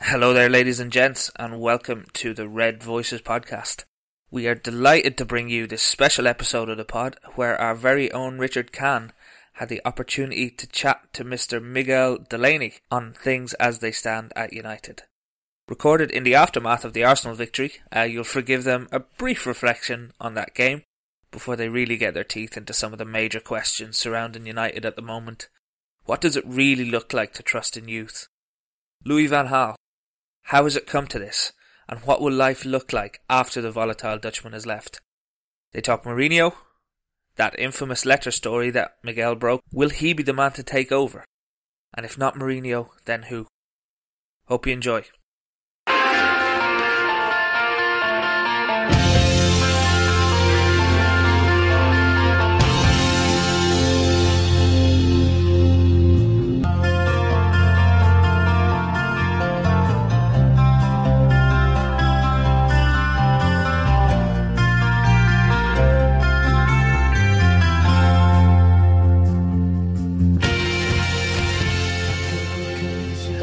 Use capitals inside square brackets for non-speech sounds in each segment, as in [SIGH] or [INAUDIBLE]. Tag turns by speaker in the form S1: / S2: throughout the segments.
S1: Hello there, ladies and gents, and welcome to the Red Voices podcast. We are delighted to bring you this special episode of the pod where our very own Richard Kahn had the opportunity to chat to Mr. Miguel Delaney on things as they stand at United. Recorded in the aftermath of the Arsenal victory, uh, you'll forgive them a brief reflection on that game before they really get their teeth into some of the major questions surrounding United at the moment. What does it really look like to trust in youth? Louis van Gaal, how has it come to this? And what will life look like after the volatile Dutchman has left? They talk Mourinho, that infamous letter story that Miguel broke. Will he be the man to take over? And if not Mourinho, then who? Hope you enjoy.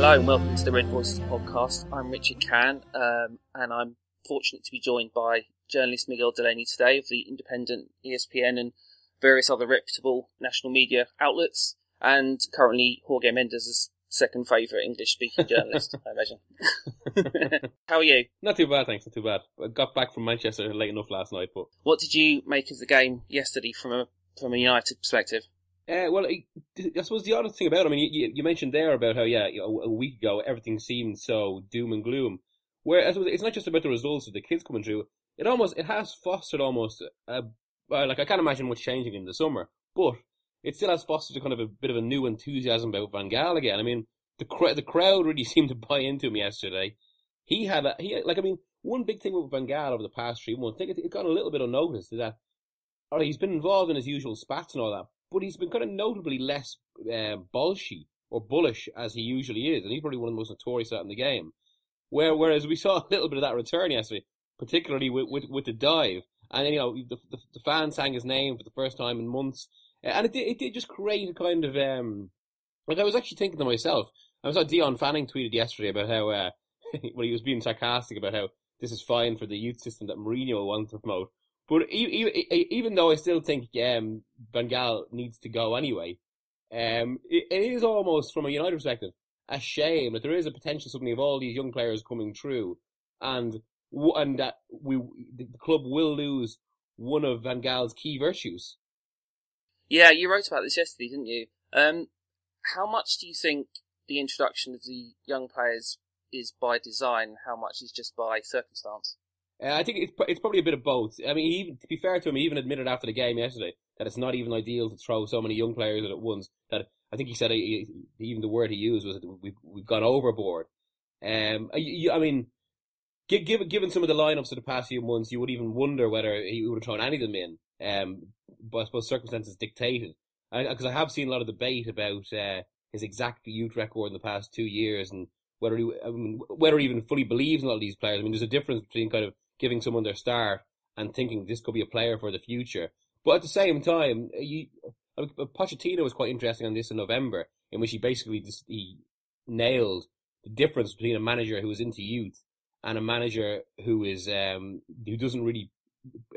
S2: Hello and welcome to the Red Voices podcast. I'm Richard Kahn, um, and I'm fortunate to be joined by journalist Miguel Delaney today of the Independent, ESPN, and various other reputable national media outlets, and currently Jorge Mendes' second favourite English-speaking [LAUGHS] journalist, I imagine. [LAUGHS] How are you?
S3: Not too bad, thanks. Not too bad. I got back from Manchester late enough last night, but
S2: What did you make of the game yesterday from a from a United perspective?
S3: Uh, well, I, I suppose the other thing about, I mean, you, you mentioned there about how yeah, you know, a week ago everything seemed so doom and gloom. Where I it's not just about the results of the kids coming through. It almost it has fostered almost a, well, like I can't imagine much changing in the summer, but it still has fostered a kind of a bit of a new enthusiasm about Van Gaal again. I mean, the cr- the crowd really [LAUGHS] seemed to buy into him yesterday. He had a he like I mean one big thing with Van Gaal over the past three months. I think it, it got a little bit unnoticed is that right, he's been involved in his usual spats and all that, but he's been kind of notably less uh, or bullish as he usually is, and he's probably one of the most notorious out in the game. Where whereas we saw [LAUGHS] a little bit of that return yesterday, particularly with with, with the dive, and you know the, the the fans sang his name for the first time in months, and it did, it did just create a kind of um like I was actually thinking to myself. I saw Dion Fanning tweeted yesterday about how uh, [LAUGHS] well he was being sarcastic about how this is fine for the youth system that Mourinho wants to promote. But even, though I still think um, Van Gaal needs to go anyway, um, it, it is almost from a United perspective a shame that there is a potential something of all these young players coming through, and and that we the club will lose one of Van Gaal's key virtues.
S2: Yeah, you wrote about this yesterday, didn't you? Um, how much do you think the introduction of the young players is by design? How much is just by circumstance?
S3: Uh, I think it's it's probably a bit of both. I mean, to be fair to him, he even admitted after the game yesterday that it's not even ideal to throw so many young players at once. That I think he said he, even the word he used was we've we've gone overboard. Um, I, I mean, given given some of the lineups of the past few months, you would even wonder whether he would have thrown any of them in. Um, but I suppose circumstances dictated. Because I, I, have seen a lot of debate about uh, his exact youth record in the past two years and whether he, I mean, whether he even fully believes in a lot of these players. I mean, there's a difference between kind of giving someone their start and thinking this could be a player for the future. But at the same time, you, Pochettino was quite interesting on this in November, in which he basically just, he nailed the difference between a manager who is into youth and a manager who is um, who doesn't really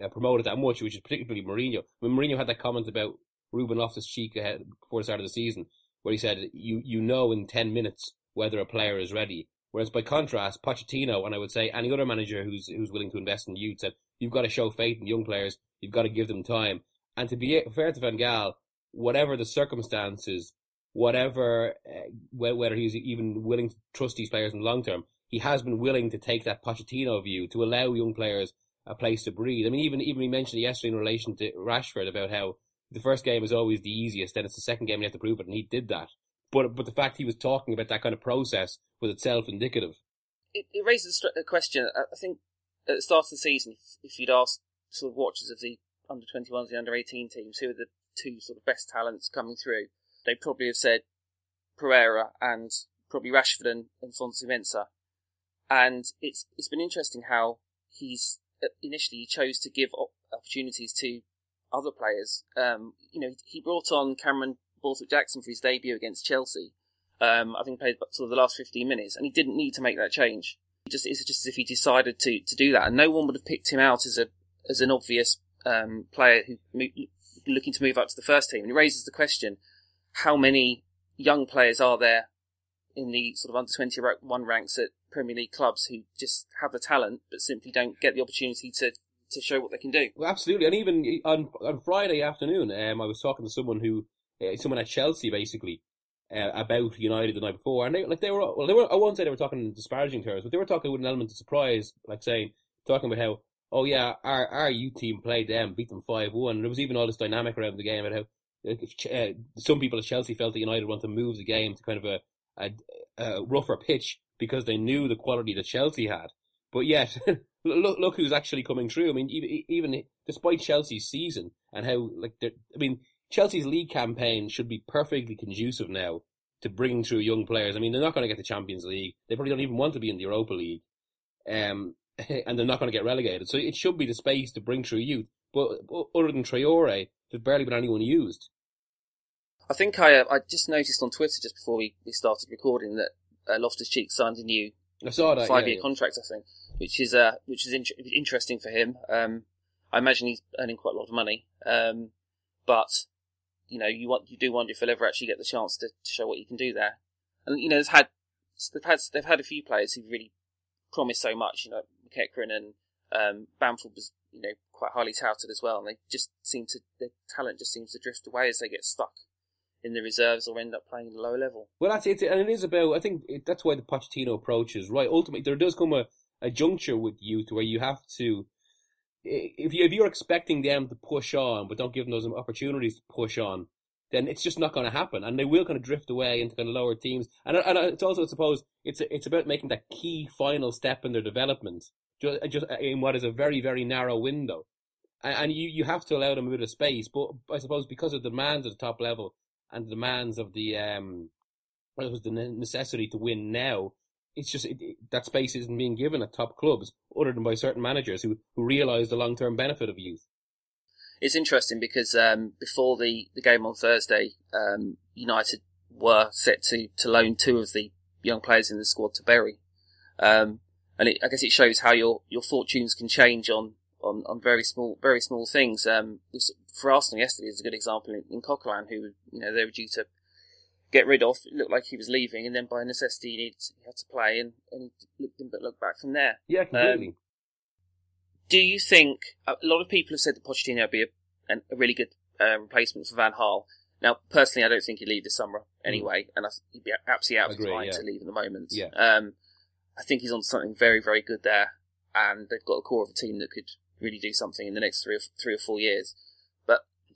S3: uh, promote it that much, which is particularly Mourinho. When Mourinho had that comment about Ruben Loftus-Cheek before the start of the season, where he said, "You you know in ten minutes whether a player is ready." Whereas by contrast, Pochettino and I would say any other manager who's who's willing to invest in youth said you've got to show faith in young players, you've got to give them time. And to be fair to Van Gaal, whatever the circumstances, whatever uh, whether he's even willing to trust these players in the long term, he has been willing to take that Pochettino view to allow young players a place to breathe. I mean, even even he mentioned yesterday in relation to Rashford about how the first game is always the easiest, then it's the second game you have to prove it, and he did that. But but the fact he was talking about that kind of process was itself indicative.
S2: It, it raises a question. I think at the start of the season, if, if you'd asked sort of watchers of the under 21s, the under 18 teams, who are the two sort of best talents coming through, they'd probably have said Pereira and probably Rashford and, and Fosu-Mensah. And it's it's been interesting how he's uh, initially he chose to give opportunities to other players. Um, you know, he brought on Cameron Borthwick Jackson for his debut against Chelsea. Um, I think he played sort of the last 15 minutes, and he didn't need to make that change. It just it's just as if he decided to to do that, and no one would have picked him out as a as an obvious um, player who looking to move up to the first team. And it raises the question: how many young players are there in the sort of under 21 ranks at Premier League clubs who just have the talent but simply don't get the opportunity to to show what they can do?
S3: Well, absolutely, and even on on Friday afternoon, um, I was talking to someone who, uh, someone at Chelsea, basically, uh, about United the night before, and they like they were well, they were I won't say they were talking in disparaging terms, but they were talking with an element of surprise, like saying talking about how oh yeah our our youth team played them, beat them five one. and There was even all this dynamic around the game about how uh, some people at Chelsea felt that United want to move the game to kind of a, a, a rougher pitch because they knew the quality that Chelsea had, but yet. [LAUGHS] look, look who's actually coming through. I mean, even, even despite Chelsea's season and how, like, I mean, Chelsea's league campaign should be perfectly conducive now to bringing through young players. I mean, they're not going to get the Champions League. They probably don't even want to be in the Europa League. Um, [LAUGHS] and they're not going to get relegated. So it should be the space to bring through youth. But other than Traore, there's barely been anyone used.
S2: I think I uh, I just noticed on Twitter just before we, we started recording that uh, Loftus Cheek signed a new
S3: I saw that,
S2: five
S3: yeah,
S2: year
S3: yeah.
S2: contract. I think, which is uh which is in- interesting for him. Um, I imagine he's earning quite a lot of money. Um, but you know, you want you do wonder if he'll ever actually get the chance to, to show what he can do there. And you know, they've had they've had they've had a few players who've really promised so much. You know, McEachran and um, Bamford was you know quite highly touted as well, and they just seem to their talent just seems to drift away as they get stuck in the reserves or end up playing a lower level.
S3: Well, that's it, and it is about. I think it, that's why the Pochettino approach is right. Ultimately, there does come a, a juncture with youth where you have to, if you if you're expecting them to push on, but don't give them those opportunities to push on, then it's just not going to happen, and they will kind of drift away into kind of lower teams. And and it's also, I suppose, it's it's about making that key final step in their development, just just in what is a very very narrow window, and, and you you have to allow them a bit of space. But I suppose because of the demands at the top level and the demands of the um, it was the necessity to win now. It's just it, it, that space isn't being given at top clubs, other than by certain managers who who realise the long term benefit of youth.
S2: It's interesting because um, before the, the game on Thursday, um, United were set to, to loan two of the young players in the squad to Bury, um, and it, I guess it shows how your your fortunes can change on on, on very small very small things. Um, for Arsenal yesterday is a good example in, in Coquelin, who you know they were due to get rid of. It looked like he was leaving, and then by necessity he, had to play, and, and he didn't look back from there.
S3: Yeah, completely.
S2: Um, do you think a lot of people have said that Pochettino would be a, a really good uh, replacement for Van Gaal? Now, personally, I don't think he'd leave this summer anyway, and I he'd be absolutely out of his mind
S3: yeah.
S2: to leave at the moment.
S3: Yeah.
S2: Um, I think he's on something very, very good there, and they've got a core of a team that could really do something in the next three or three or four years.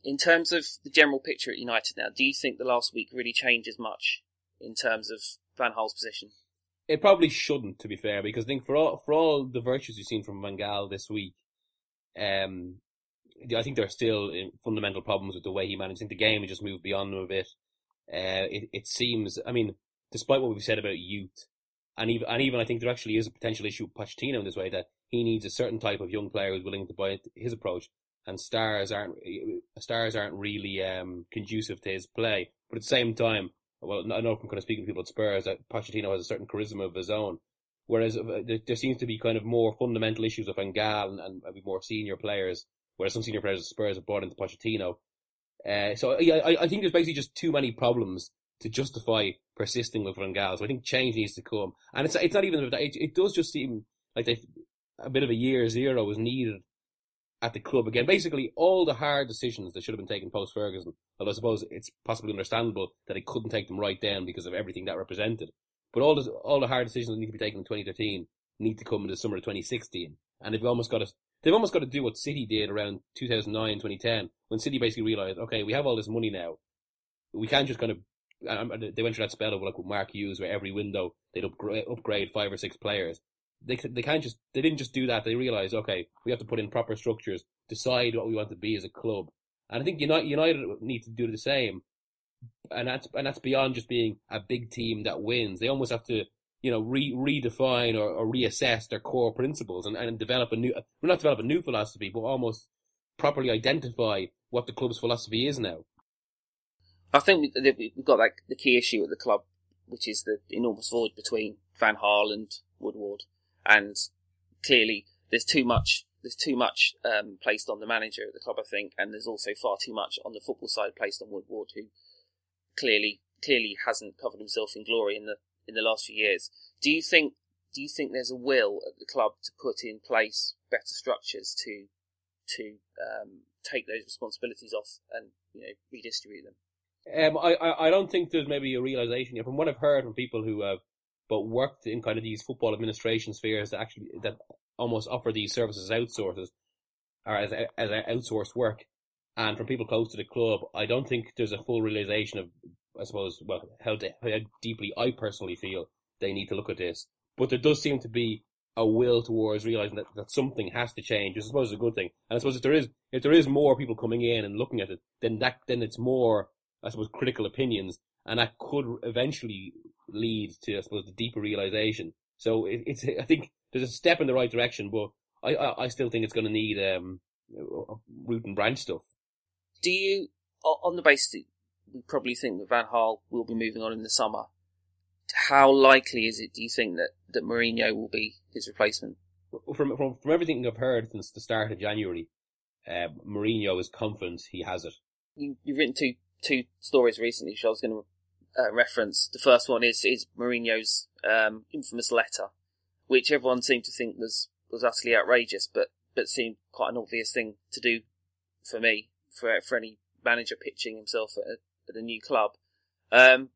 S2: In terms of the general picture at United now, do you think the last week really changes much in terms of Van Gaal's position?
S3: It probably shouldn't, to be fair, because I think for all for all the virtues you've seen from Van Gaal this week, um, I think there are still uh, fundamental problems with the way he managed. The game has just moved beyond him a bit. Uh, it it seems, I mean, despite what we've said about youth, and even and even I think there actually is a potential issue with Pochettino in this way that he needs a certain type of young player who's willing to buy his approach, and stars aren't stars aren't really um, conducive to his play. But at the same time, well, I know from kind of speaking to people at Spurs that Pochettino has a certain charisma of his own. Whereas uh, there, seems to be kind of more fundamental issues with Van Gaal and, and maybe more senior players, whereas some senior players at Spurs have bought into Pochettino. Uh, so yeah, I, I think there's basically just too many problems to justify persisting with Van Gaal. So I think change needs to come, and it's it's not even. It, it does just seem like a bit of a year zero was needed at the club again. Basically, all the hard decisions that should have been taken post Ferguson. Although I suppose it's possibly understandable that he couldn't take them right then because of everything that represented. But all the all the hard decisions that need to be taken in 2013 need to come in the summer of 2016, and they've almost got to they've almost got to do what City did around 2009, 2010, when City basically realised, okay, we have all this money now, we can't just kind of. Um, they went through that spell of like with Mark Hughes, where every window they'd upgrade, upgrade five or six players. They they can't just they didn't just do that. They realised, okay, we have to put in proper structures, decide what we want to be as a club, and I think United United need to do the same and that's and that's beyond just being a big team that wins. They almost have to, you know, re redefine or, or reassess their core principles and, and develop a new, well, not develop a new philosophy, but almost properly identify what the club's philosophy is now.
S2: I think we've got like the key issue at the club which is the enormous void between Van Gaal and Woodward, and clearly there's too much there's too much um, placed on the manager at the club, I think, and there's also far too much on the football side placed on Woodward, who clearly clearly hasn't covered himself in glory in the in the last few years. Do you think do you think there's a will at the club to put in place better structures to to um, take those responsibilities off and you know redistribute them?
S3: Um, I, I, don't think there's maybe a realization here. from what I've heard from people who have but worked in kind of these football administration spheres that actually that almost offer these services outsources or as as outsourced work, and from people close to the club, I don't think there's a full realization of I suppose well how, de- how deeply I personally feel they need to look at this, but there does seem to be a will towards realizing that, that something has to change, which I suppose is a good thing. And I suppose if there is if there is more people coming in and looking at it, then that then it's more I suppose critical opinions, and that could eventually lead to I suppose the deeper realization. So it, it's I think there's a step in the right direction, but I I, I still think it's going to need um, root and branch stuff.
S2: Do you, on the basis that we probably think that Van Gaal will be moving on in the summer, how likely is it? Do you think that that Mourinho will be his replacement?
S3: From from from everything I've heard since the start of January, uh, Mourinho is confident he has it.
S2: You, you've written two two stories recently, which I was going to uh, reference. The first one is is Mourinho's um, infamous letter, which everyone seemed to think was was utterly outrageous, but but seemed quite an obvious thing to do for me for for any manager pitching himself at a, at a new club. Um,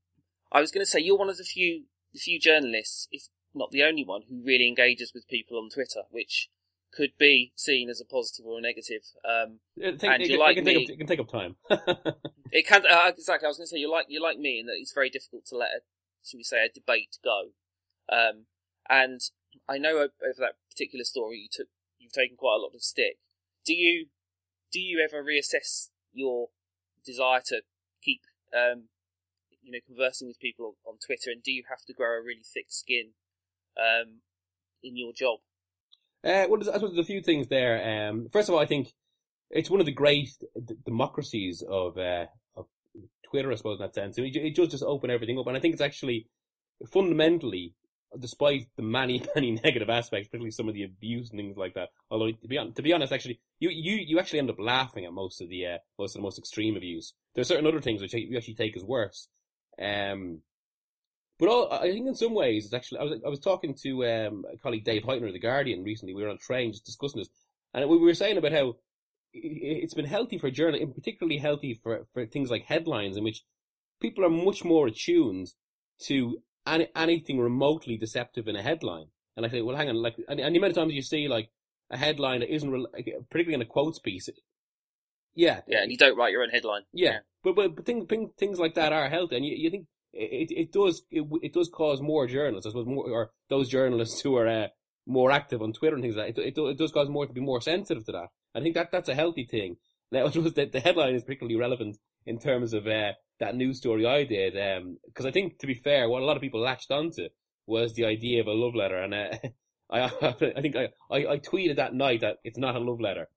S2: I was going to say you're one of the few the few journalists, if not the only one, who really engages with people on Twitter, which could be seen as a positive or a negative. Um,
S3: it, take, and it, like it, can me, up, it, can take up, time. [LAUGHS]
S2: it can uh, exactly. I was going to say you're like you're like me in that it's very difficult to let, a, should we say, a debate go. Um, and I know over that particular story you took you've taken quite a lot of stick. Do you do you ever reassess your desire to keep um, you know conversing with people on, Twitter, and do you have to grow a really thick skin um, in your job?
S3: Uh, well, I suppose there's a few things there. Um, first of all, I think it's one of the great d- democracies of uh, Twitter, I suppose, in that sense. It, does just open everything up, and I think it's actually fundamentally, despite the many [LAUGHS] many negative aspects, particularly some of the abuse and things like that. Although to be on, to be honest, actually, you, you you actually end up laughing at most of the uh, most of the most extreme abuse. There are certain other things which you actually take as worse. Um, but all, I think in some ways, it's actually, I was, I was talking to um, a colleague Dave Hytner of The Guardian recently. We were on a train just discussing this. And we were saying about how it's been healthy for journalists, particularly healthy for, for things like headlines, in which people are much more attuned to any, anything remotely deceptive in a headline. And I think, well, hang on, like, and, and the amount of times you see like a headline that isn't, particularly in a quotes piece, yeah,
S2: yeah, and you don't write your own headline.
S3: Yeah, yeah. but but, but things, things like that are healthy, and you, you think it, it does it, it does cause more journalists, I suppose, more or those journalists [LAUGHS] who are uh, more active on Twitter and things like that. It, it, it does cause more to be more sensitive to that. I think that that's a healthy thing. Now, [LAUGHS] it the, the headline is particularly relevant in terms of uh, that news story I did, because um, I think, to be fair, what a lot of people latched onto was the idea of a love letter, and uh, [LAUGHS] I [LAUGHS] I think I, I, I tweeted that night that it's not a love letter.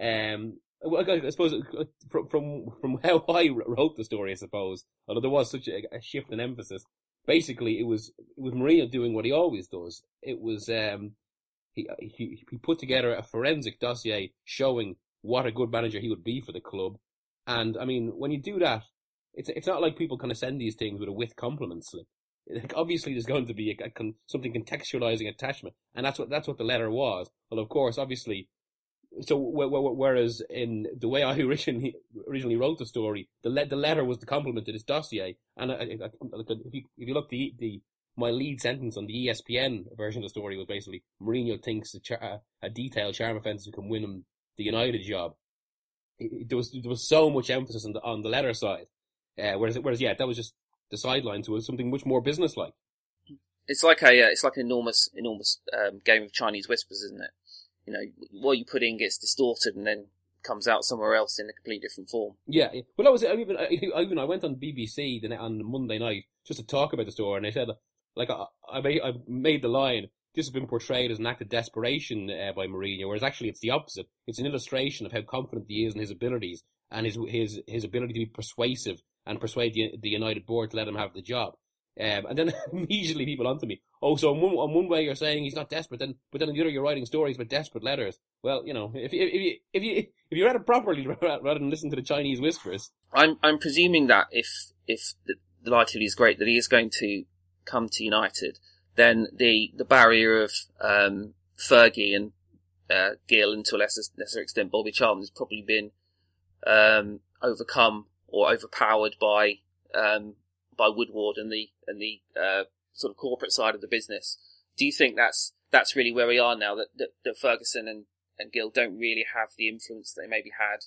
S3: Um, I suppose uh, from from from how I wrote the story, I suppose, although there was such a, a shift in emphasis, basically it was it was Mourinho doing what he always does. It was um, he he put together a forensic dossier showing what a good manager he would be for the club, and I mean when you do that, it's it's not like people kind of send these things with a with compliment slip. Like obviously, there's going to be a, a, something contextualizing attachment, and that's what that's what the letter was. Well, of course, obviously, so whereas in the way I [LAUGHS] originally originally wrote the story, the le- the letter was the compliment to this dossier, and I, I, if you if you look the the my lead sentence on the ESPN version of the story was basically Mourinho thinks a, char- a detailed charm offensive can win him the United job. It, it, there was there was so much emphasis on the on the letter side, uh, whereas whereas yeah, that was just the sideline to something much more businesslike.
S2: It's like a uh, it's like an enormous enormous um, game of Chinese whispers, isn't it? you know, what you put in gets distorted and then comes out somewhere else in a completely different form.
S3: Yeah, well, that was I even I, even I went on BBC the, on Monday night just to talk about the story, and they said like I, I made I made the line. This has been portrayed as an act of desperation uh, by Mourinho, whereas actually it's the opposite. It's an illustration of how confident he is in his abilities and his his his ability to be persuasive and persuade the, the United board to let him have the job. Um, and then [LAUGHS] immediately people onto me. Oh, so in one, on one way you're saying he's not desperate, then but then on the other you're writing stories with desperate letters. Well, you know, if if you if you if you read it properly [LAUGHS] rather than listen to the Chinese whispers.
S2: I'm I'm presuming that if if the, the likelihood is great that he is going to come to United, then the the barrier of um, Fergie and uh, Gill and to a lesser lesser extent Bobby Charlton has probably been um, overcome or overpowered by um, by Woodward and the and the uh, sort of corporate side of the business. Do you think that's that's really where we are now? That that, that Ferguson and, and Gill don't really have the influence they maybe had.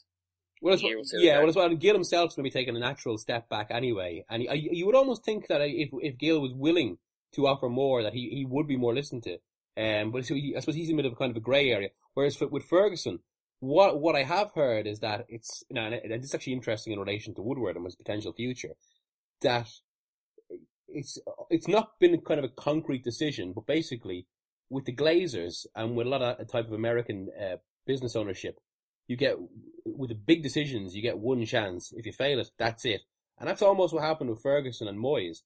S3: Well, yeah, ago. well, as well, Gill himself's going to be taking a natural step back anyway, and he, you would almost think that if if Gill was willing to offer more, that he, he would be more listened to. Um, but so he, I suppose he's in a bit of a kind of a grey area. Whereas for, with Ferguson, what what I have heard is that it's you know, and it's actually interesting in relation to Woodward and his potential future, that it's it's not been kind of a concrete decision, but basically with the Glazers and with a lot of a type of American uh, business ownership, you get with the big decisions, you get one chance. If you fail it, that's it, and that's almost what happened with Ferguson and Moyes.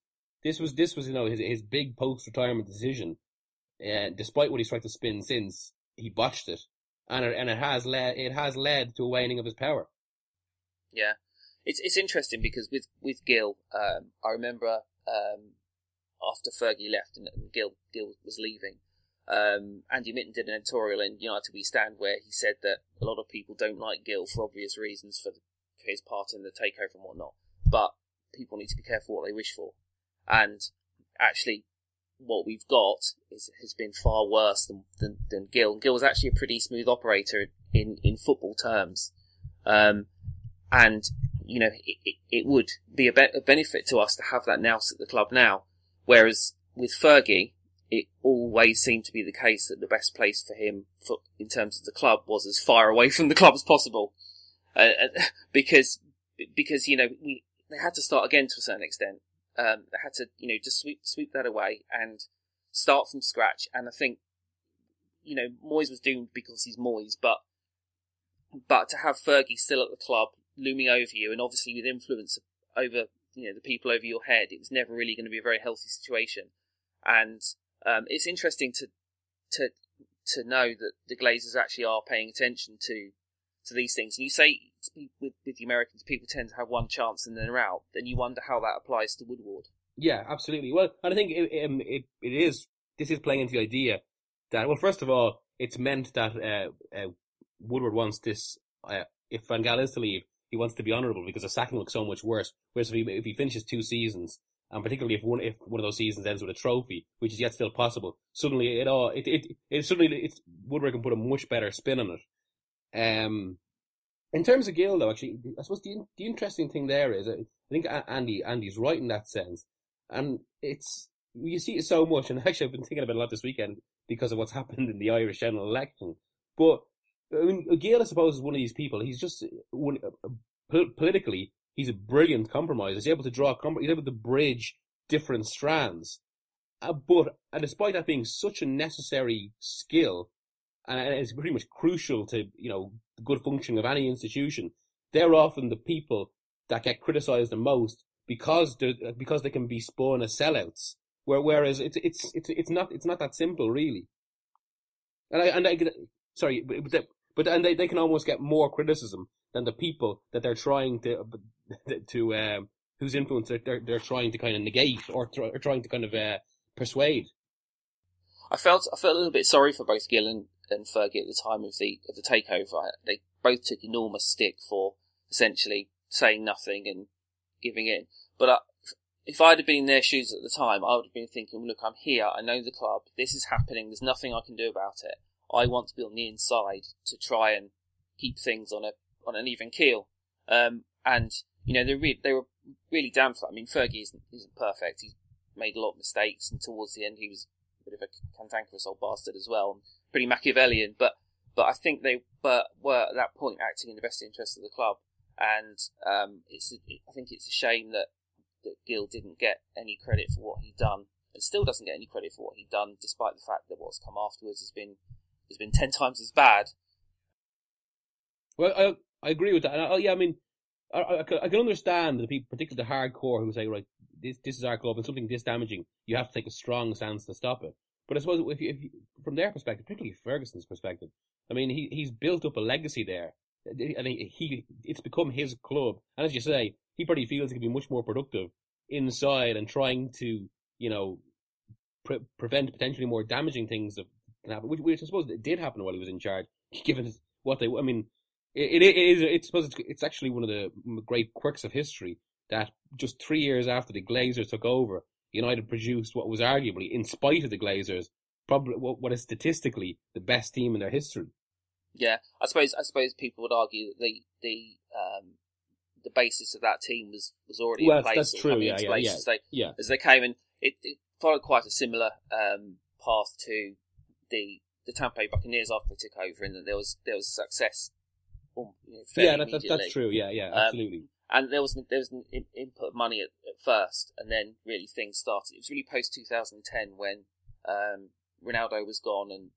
S3: This was this was you know his his big post retirement decision. Uh, despite what he's tried to spin since, he botched it, and it, and it has led it has led to a waning of his power.
S2: Yeah, it's it's interesting because with with Gill, um, I remember um, after Fergie left and, and Gill Gill was leaving, um, Andy Mitten did an editorial in United We Stand where he said that a lot of people don't like Gill for obvious reasons for, his part in the takeover and whatnot, but people need to be careful what they wish for, and actually what we've got is, has been far worse than, than, than Gill. Gill was actually a pretty smooth operator in, in football terms. Um, and, you know, it, it, it would be a, be- a, benefit to us to have that now at the club now. Whereas with Fergie, it always seemed to be the case that the best place for him for, in terms of the club was as far away [LAUGHS] from the club as possible. Uh, uh [LAUGHS] because, because, you know, we, they had to start again to a certain extent. Um, they had to, you know, just sweep sweep that away and start from scratch. And I think, you know, Moyes was doomed because he's Moyes, but but to have Fergie still at the club, looming over you, and obviously with influence over you know the people over your head, it was never really going to be a very healthy situation. And um, it's interesting to to to know that the Glazers actually are paying attention to to these things. And you say with, with the Americans, people tend to have one chance and then they're out. Then you wonder how that applies to Woodward.
S3: Yeah, absolutely. Well, and I think it, um, it it is this is playing into the idea that well, first of all, it's meant that uh, uh, Woodward wants this. Uh, if Van Gaal is to leave, he wants to be honourable because the sacking looks so much worse. Whereas if he, if he finishes two seasons, and particularly if one if one of those seasons ends with a trophy, which is yet still possible, suddenly it all it it, it suddenly it's Woodward can put a much better spin on it. Um, in terms of Gill, though, actually, I suppose the the interesting thing there is, I think Andy Andy's right in that sense, and it's you see it so much. And [LAUGHS] actually, I've been thinking about a lot this weekend because of what's [LAUGHS] happened in the Irish general election. But I mean, Gill, I suppose, is one of these people. He's just one uh, politically, he's a brilliant compromiser. He's able to draw, a com he's able to bridge different strands. Uh, but and despite that being such a necessary skill, and it's pretty much crucial to you know the good functioning of any institution. They're often the people that get criticised the most because they because they can be spun as sellouts. Where, whereas it's it's it's it's not it's not that simple really. And I and I sorry, but but, but and they, they can almost get more criticism than the people that they're trying to [LAUGHS] to um, whose influence they're they're trying to kind of negate or, or trying to kind of uh, persuade.
S2: I felt I felt a little bit sorry for both Gill and, and Fergie at the time of the of the takeover. They both took enormous stick for essentially saying nothing and giving in. But I, if I'd have been in their shoes at the time, I would have been thinking, look, I'm here. I know the club. This is happening. There's nothing I can do about it. I want to be on the inside to try and keep things on a on an even keel. Um, and you know they re- they were really damn for. I mean, Fergie isn't isn't perfect. He's made a lot of mistakes, and towards the end he was a bit of a cantankerous old bastard as well, pretty Machiavellian. But but I think they but were at that point acting in the best interest of the club, and um, it's I think it's a shame that that Gill didn't get any credit for what he'd done, and still doesn't get any credit for what he'd done, despite the fact that what's come afterwards has been has been ten times as bad.
S3: Well, I I agree with that. I, oh, yeah, I mean, I, I, I, can understand the people, particularly the hardcore, who say, right, this this is our club and something this damaging, you have to take a strong stance to stop it. But I suppose if you, if you, from their perspective, particularly Ferguson's perspective, I mean, he he's built up a legacy there, and he, he it's become his club. And as you say, he probably feels he can be much more productive inside and trying to, you know, pre- prevent potentially more damaging things that can happen, which, which I suppose it did happen while he was in charge, [LAUGHS] given what they, I mean, it, it is, it's, suppose it's, it's actually one of the great quirks of history that just three years after the Glazers took over, United produced what was arguably, in spite of the Glazers, probably what, what is statistically the best team in their history.
S2: Yeah, I suppose I suppose people would argue that the the um, the basis of that team was, was already
S3: well,
S2: in place.
S3: That's true. Yeah, yeah, yeah.
S2: As they,
S3: yeah.
S2: As they came in, it, it followed quite a similar um, path to the the Tampa Bay Buccaneers after they took over, and that there was there was success. Um, you know,
S3: yeah, that, that's, that's true. Yeah, yeah, um, absolutely. Um,
S2: and there was there was an input of money at, at, first, and then really things started. It was really post 2010 when um, Ronaldo was gone, and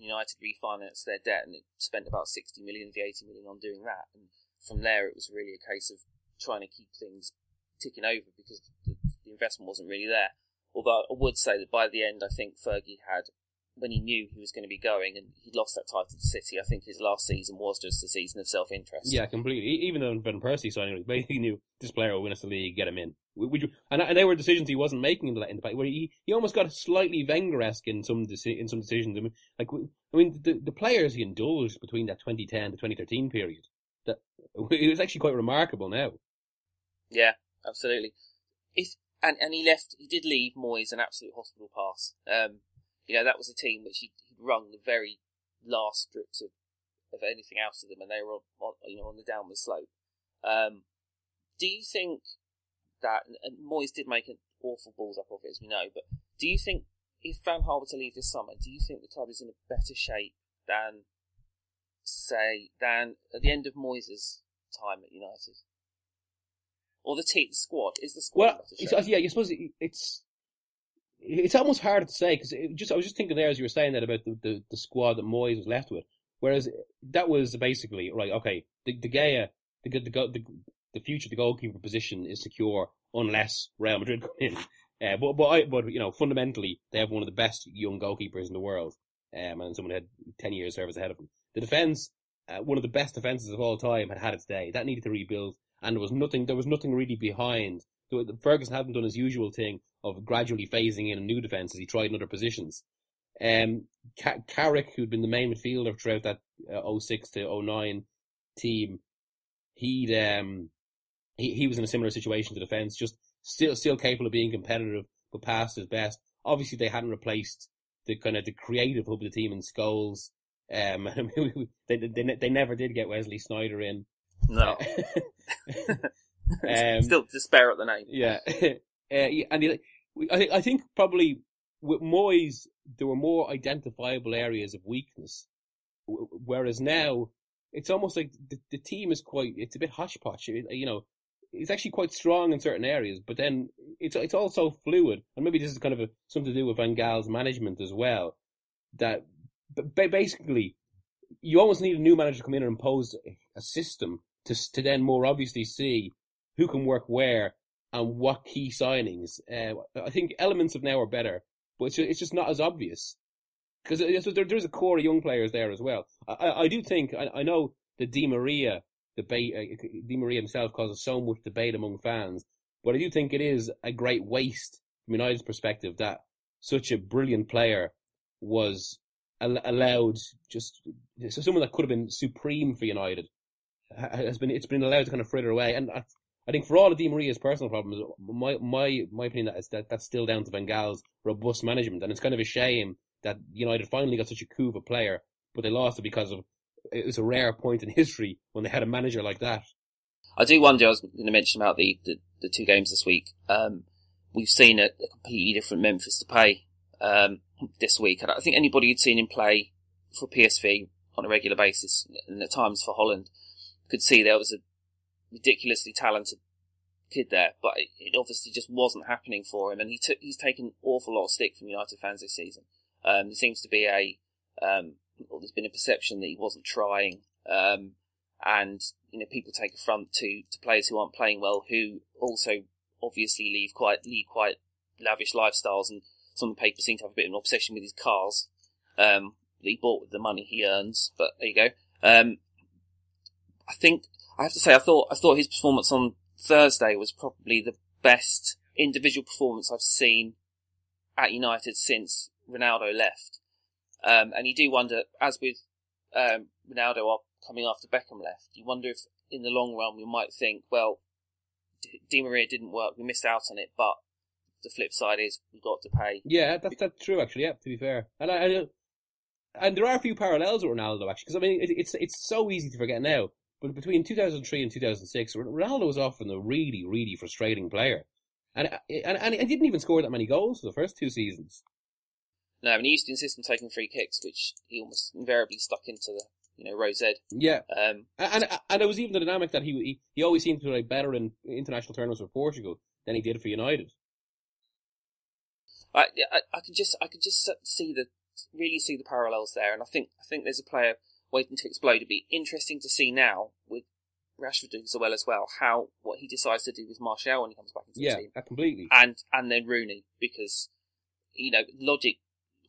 S2: United refinanced their debt, and it spent about 60 million of the 80 million on doing that. And from there, it was really a case of trying to keep things ticking over because the, the investment wasn't really there. Although I would say that by the end, I think Fergie had when he knew he was going to be going and he lost that title to City, I think his last season was just a season of self interest.
S3: Yeah, completely. Even though Van Persie signing, he knew this player will win us the league, get him in. Would you, and, and they were decisions he wasn't making in the in the where he, he almost got slightly Wenger-esque in some in some decisions. I mean, like I mean, the the players he indulged between that 2010 to 2013 period, that [LAUGHS] it was actually quite remarkable. Now,
S2: yeah, absolutely. If and and he left, he did leave Moyes an absolute hospital pass. Um, you know, that was a team which he'd, he'd wrung the very last strips of, of anything out of them, and they were on, on you know on the downward slope. Um, do you think that and Moyes did make an awful balls up of it, as we know, but do you think if Van Gaal were to leave this summer, do you think the club is in a better shape than say than at the end of Moyes' time at United? Or the team, the squad is the squad.
S3: Well, yeah, you suppose it's it's almost hard to say because just I was just thinking there as you were saying that about the, the, the, squad that Moyes was left with. Whereas that was basically right. Okay, the De Gea, the the the, the future the goalkeeper position is secure unless Real Madrid [LAUGHS] come in. Uh, but but I, but you know fundamentally they have one of the best young goalkeepers in the world, um, and someone had ten years service ahead of them. The defense, uh, one of the best defenses of all time, had had its day. That needed to rebuild, and there was nothing. There was nothing really behind. Ferguson hadn't done his usual thing of gradually phasing in a new defence as he tried in other positions. Um, Carrick, who'd been the main midfielder throughout that uh, 06 to 09 team, he'd um, he he was in a similar situation to defence, just still still capable of being competitive, but past his best. Obviously, they hadn't replaced the kind of the creative hub of the team in Scholes. Um, [LAUGHS] they, they they never did get Wesley Sneijder in.
S2: No. [LAUGHS] [LAUGHS] um, Still despair at the name.
S3: Yeah. Uh, and he, I think I think probably with Moyes there were more identifiable areas of weakness, whereas now it's almost like the, the team is quite it's a bit hush posh. You know, it's actually quite strong in certain areas, but then it's it's also fluid, and maybe this is kind of a, something to do with Van Gaal's management as well. That basically you almost need a new manager to come in and impose a system to to then more obviously see who can work where and what key signings. Uh, I think elements of now are better, but it's just, it's just not as obvious because there, there's a core of young players there as well. I, I do think I, I know the Di Maria debate. Uh, Di Maria himself causes so much debate among fans, but I do think it is a great waste from United's perspective that such a brilliant player was allowed just so someone that could have been supreme for United has been it's been allowed to kind of fritter away and I think for all of Di Maria's personal problems, my my my opinion is that that's still down to Van Gaal's robust management, and it's kind of a shame that United finally got such a coup of a player, but they lost it because of it was a rare point in history when they had a manager like that.
S2: I do wonder. I was going to mention about the the, the two games this week. Um, we've seen a, a, completely different Memphis Depay um, this week, and I think anybody who'd seen him play for PSV on a regular basis, and at times for Holland, could see there was a ridiculously talented kid there, but it, obviously just wasn't happening for him, and he took he's taken an awful lot of stick from United fans this season. Um, there seems to be a um, well, there's been a perception that he wasn't trying, um, and you know people take affront to to players who aren't playing well, who also obviously leave quite lead quite lavish lifestyles, and some of the papers seem to have a bit of an obsession with his cars um, that he bought with the money he earns. But there you go. Um, I think I have to say I thought I thought his performance on Thursday was probably the best individual performance I've seen at United since Ronaldo left. Um, and you do wonder, as with um, Ronaldo coming after Beckham left, you wonder if in the long run we might think, well, Di Maria didn't work, we missed out on it, but the flip side is we've got Depay.
S3: Yeah, that's that's true actually. Yeah, to be fair, and I, I and there are a few parallels with Ronaldo actually, because I mean it, it's it's so easy to forget now. But between 2003 and 2006, Ronaldo was often a really, really frustrating player. And, uh, eh, and, and he didn't even score that many goals for the first two seasons.
S2: No, and he used to insist on taking free kicks, which he almost invariably stuck into the, you know, Row Zed.
S3: Yeah.
S2: Um,
S3: and, and, and it was even the dynamic that he, he, he always seemed to play better in international tournaments for Portugal than he did for United.
S2: I, I, I can just, I can just see the, really see the parallels there, and I think, I think there's a player waiting to explode. It'd be interesting to see now with Rashford doing so well as well, how what he decides to do with Martial when he comes back into
S3: yeah,
S2: the team.
S3: Yeah, completely.
S2: And and then Rooney, because you know, logic,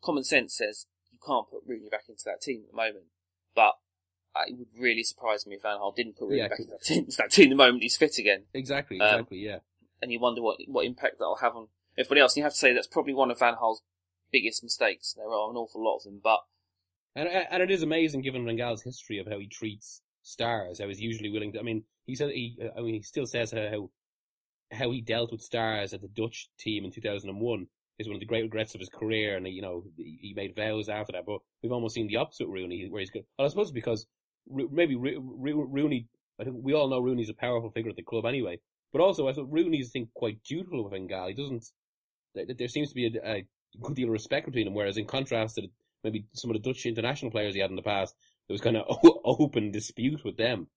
S2: common sense says you can't put Rooney back into that team at the moment. But uh, it would really surprise me if Van Gaal didn't put Rooney yeah, back into that, team, [LAUGHS] into that team the moment he's fit again.
S3: Exactly, um, exactly, um, yeah.
S2: And you wonder what what impact that'll have on everybody else. And you have to say that's probably one of Van Gaal's biggest mistakes. There are an awful lot of them, but
S3: and uh, and it is amazing given Van Gaal's history of how he treats stars. How he's usually willing to. I mean, he said he. Uh, I mean, he still says how how he dealt with stars at the Dutch team in two thousand and one is one of the great regrets of his career, and you know he made vows after that. But we've almost seen the opposite Rooney, where he's good. Well, I suppose because maybe Rooney. I think we all know Rooney's a powerful figure at the club anyway. But also, I thought Rooney's think quite dutiful with Van Gaal. He doesn't. There seems to be a, a good deal of respect between them. Whereas in contrast to maybe some of the Dutch international players he had in the past, there was kind of [LAUGHS] open dispute with them.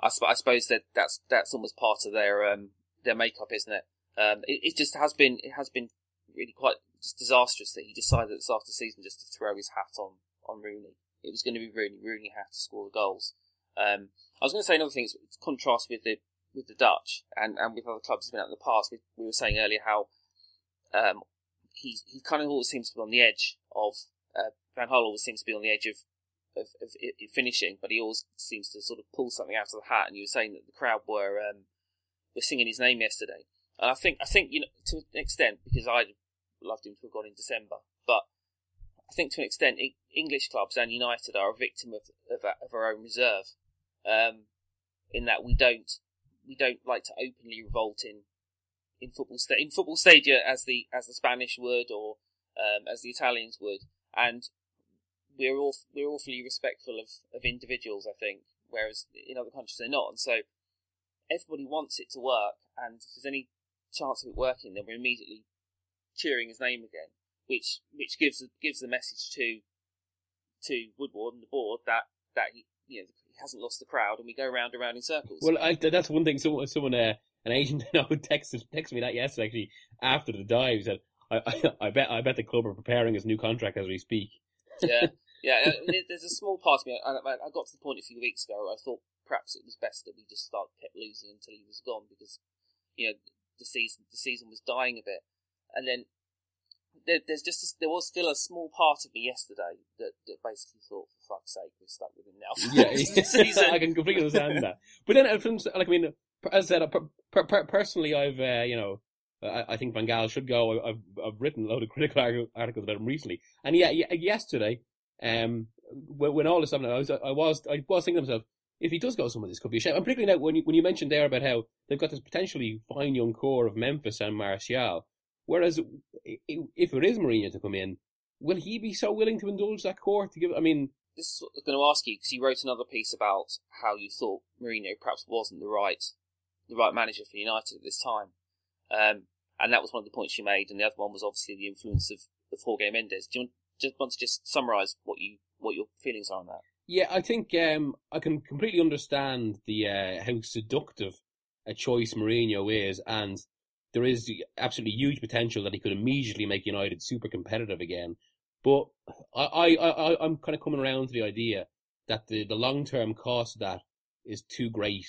S2: I, I suppose that that's that's almost part of their um, their makeup, isn't it? Um, it? It just has been it has been really quite just disastrous that he decided of the season just to throw his hat on on Rooney. It was going to be Rooney. Rooney had to score the goals. Um, I was going to say another thing. It's contrast with the with the Dutch and, and with other clubs he's been at in the past. We, we were saying earlier how um, he he kind of always seems to be on the edge of uh, Van Gaal always seems to be on the edge of, of, of, of, finishing, but he always seems to sort of pull something out of the hat. And you were saying that the crowd were um, were singing his name yesterday, and I think I think you know to an extent because I loved him to have gone in December, but I think to an extent English clubs and United are a victim of of, of our own reserve, um, in that we don't we don't like to openly revolt in in football sta- in football stadia as the as the Spanish would or um, as the Italians would, and we're all we're awfully respectful of, of individuals, I think, whereas in other countries they're not. And so everybody wants it to work, and if there's any chance of it working, then we're immediately cheering his name again, which which gives gives the message to to Woodward and the board that that he you know he hasn't lost the crowd, and we go round and round in circles.
S3: Well, I, that's one thing. Someone, someone uh, an agent I know texted texted me that yesterday actually after the dive said. I, I, [LAUGHS] I bet I bet the club are preparing his new contract as we speak.
S2: yeah, [LAUGHS] yeah. There's a small part of me. I, I got to the point a few weeks ago where I thought perhaps it was best that we just start kept losing until he was gone because you know the season the season was dying a bit, and then there, there's just a, there was still a small part of me yesterday that, that basically thought, for fuck's sake, we're stuck with him now.
S3: yeah, [LAUGHS] I can completely understand that. But then, like I mean, as I said, per, per, personally, I've uh, you know I, I think Van Gaal should go. I've, I've written a load of critical articles about him recently, and yeah, yesterday, um, when, all this happened, I was, I was, I was thinking to myself, if he does go somewhere, this could be a shame. And particularly now, when you, when you mentioned there about how they've got this potentially fine young core of Memphis and Martial, whereas if it is Mourinho to come in, will he be so willing to indulge that core to give? I mean,
S2: this is what I was going to ask you because you wrote another piece about how you thought Mourinho perhaps wasn't the right, the right manager for United at this time. Um, and that was one of the points you made. And the other one was obviously the influence of the Jorge Mendes. Do you want, just want to just summarise what you what your feelings are on that?
S3: Yeah, I think um, I can completely understand the uh, how seductive a choice Mourinho is, and there is absolutely huge potential that he could immediately make United super competitive again. But I, I, I I'm kind of coming around to the idea that the, the long term cost of that is too great.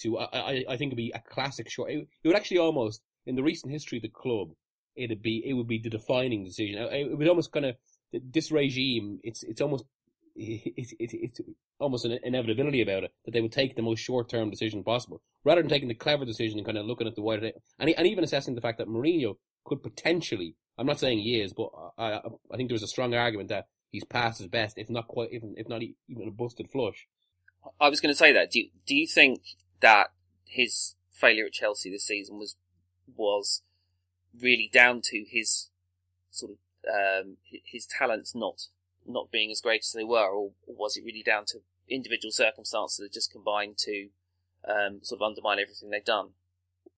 S3: To I, I, I think it'd be a classic short. It would actually almost in the recent history of the club, it'd be it would be the defining decision. It would almost kind of this regime. It's it's almost [LAUGHS] it's it, it's almost an inevitability about it that they would take the most short term decision possible rather than taking the clever decision and kind of looking at the wider and and even assessing the fact that Mourinho could potentially. I'm not saying he is, but I I think there's a strong argument that he's past his best, if not quite, even if not even a busted flush.
S2: I was going to say that. Do you, do you think that his failure at Chelsea this season was was really down to his sort of um, his talents not not being as great as they were, or, was it really down to individual circumstances that just combined to um, sort of undermine everything they've done?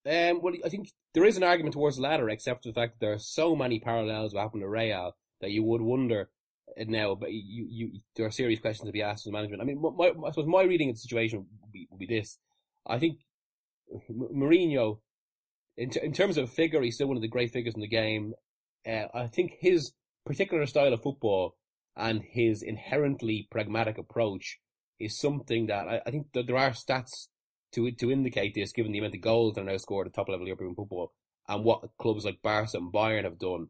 S3: Um, well, I think there is an argument towards the latter, except for the fact that there are so many parallels what happened to Real that you would wonder uh, now, but you, you, there are serious questions to be asked of management. I mean, my, I suppose my reading of the situation would be, would be this. I think Mourinho, in, t- in terms of figure, he's still one of the great figures in the game. Uh, I think his particular style of football and his inherently pragmatic approach is something that I, I think there are stats to to indicate this, given the amount of goals that are now scored at top level European football and what clubs like Barca and Bayern have done.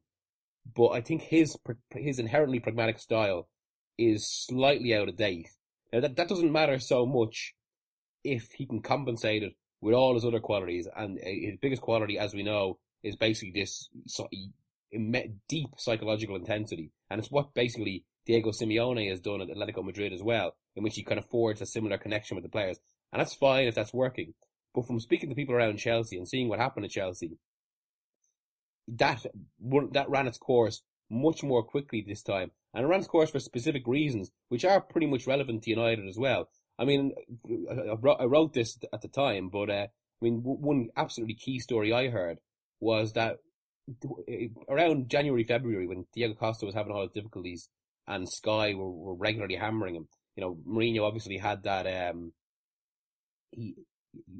S3: But I think his his inherently pragmatic style is slightly out of date. Now that that doesn't matter so much if he can compensate it with all his other qualities, and uh, his biggest quality, as we know, is basically this deep psychological intensity, and it's what basically Diego Simeone has done at Atletico Madrid as well, in which he kind of forged a similar connection with the players, and that's fine if that's working. But from speaking to people around Chelsea and seeing what happened at Chelsea, that that ran its course much more quickly this time, and it ran its course for specific reasons, which are pretty much relevant to United as well. I mean, I wrote this at the time, but uh, I mean, one absolutely key story I heard was that around January, February, when Diego Costa was having all his difficulties and Sky were, were regularly hammering him, you know, Mourinho obviously had that, um, he,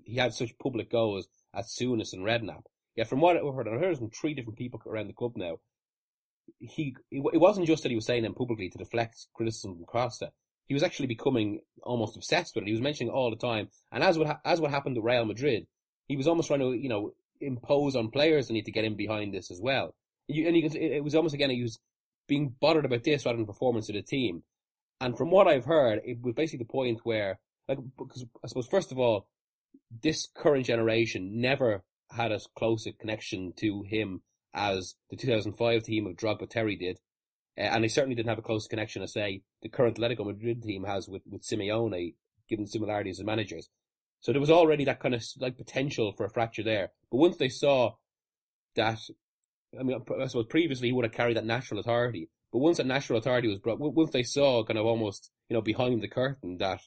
S3: he had such public goals at Souness and Redknapp. Yet from what I've heard, I've heard from three different people around the club now, he, it wasn't just that he was saying them publicly to deflect criticism from Costa he was actually becoming almost obsessed with it. He was mentioning it all the time. And as what ha- as what happened to Real Madrid, he was almost trying to you know impose on players the need to get in behind this as well. You, and you, it was almost again he was being bothered about this rather than performance of the team. And from what I've heard, it was basically the point where, like, because I suppose first of all, this current generation never had as close a connection to him as the 2005 team of Drogba Terry did. Uh, and they certainly didn't have a close connection as, say, the current Atletico Madrid team has with, with Simeone, given similarities as managers. So there was already that kind of like potential for a fracture there. But once they saw that, I mean, I suppose previously he would have carried that natural authority. But once that natural authority was brought, once they saw kind of almost, you know, behind the curtain that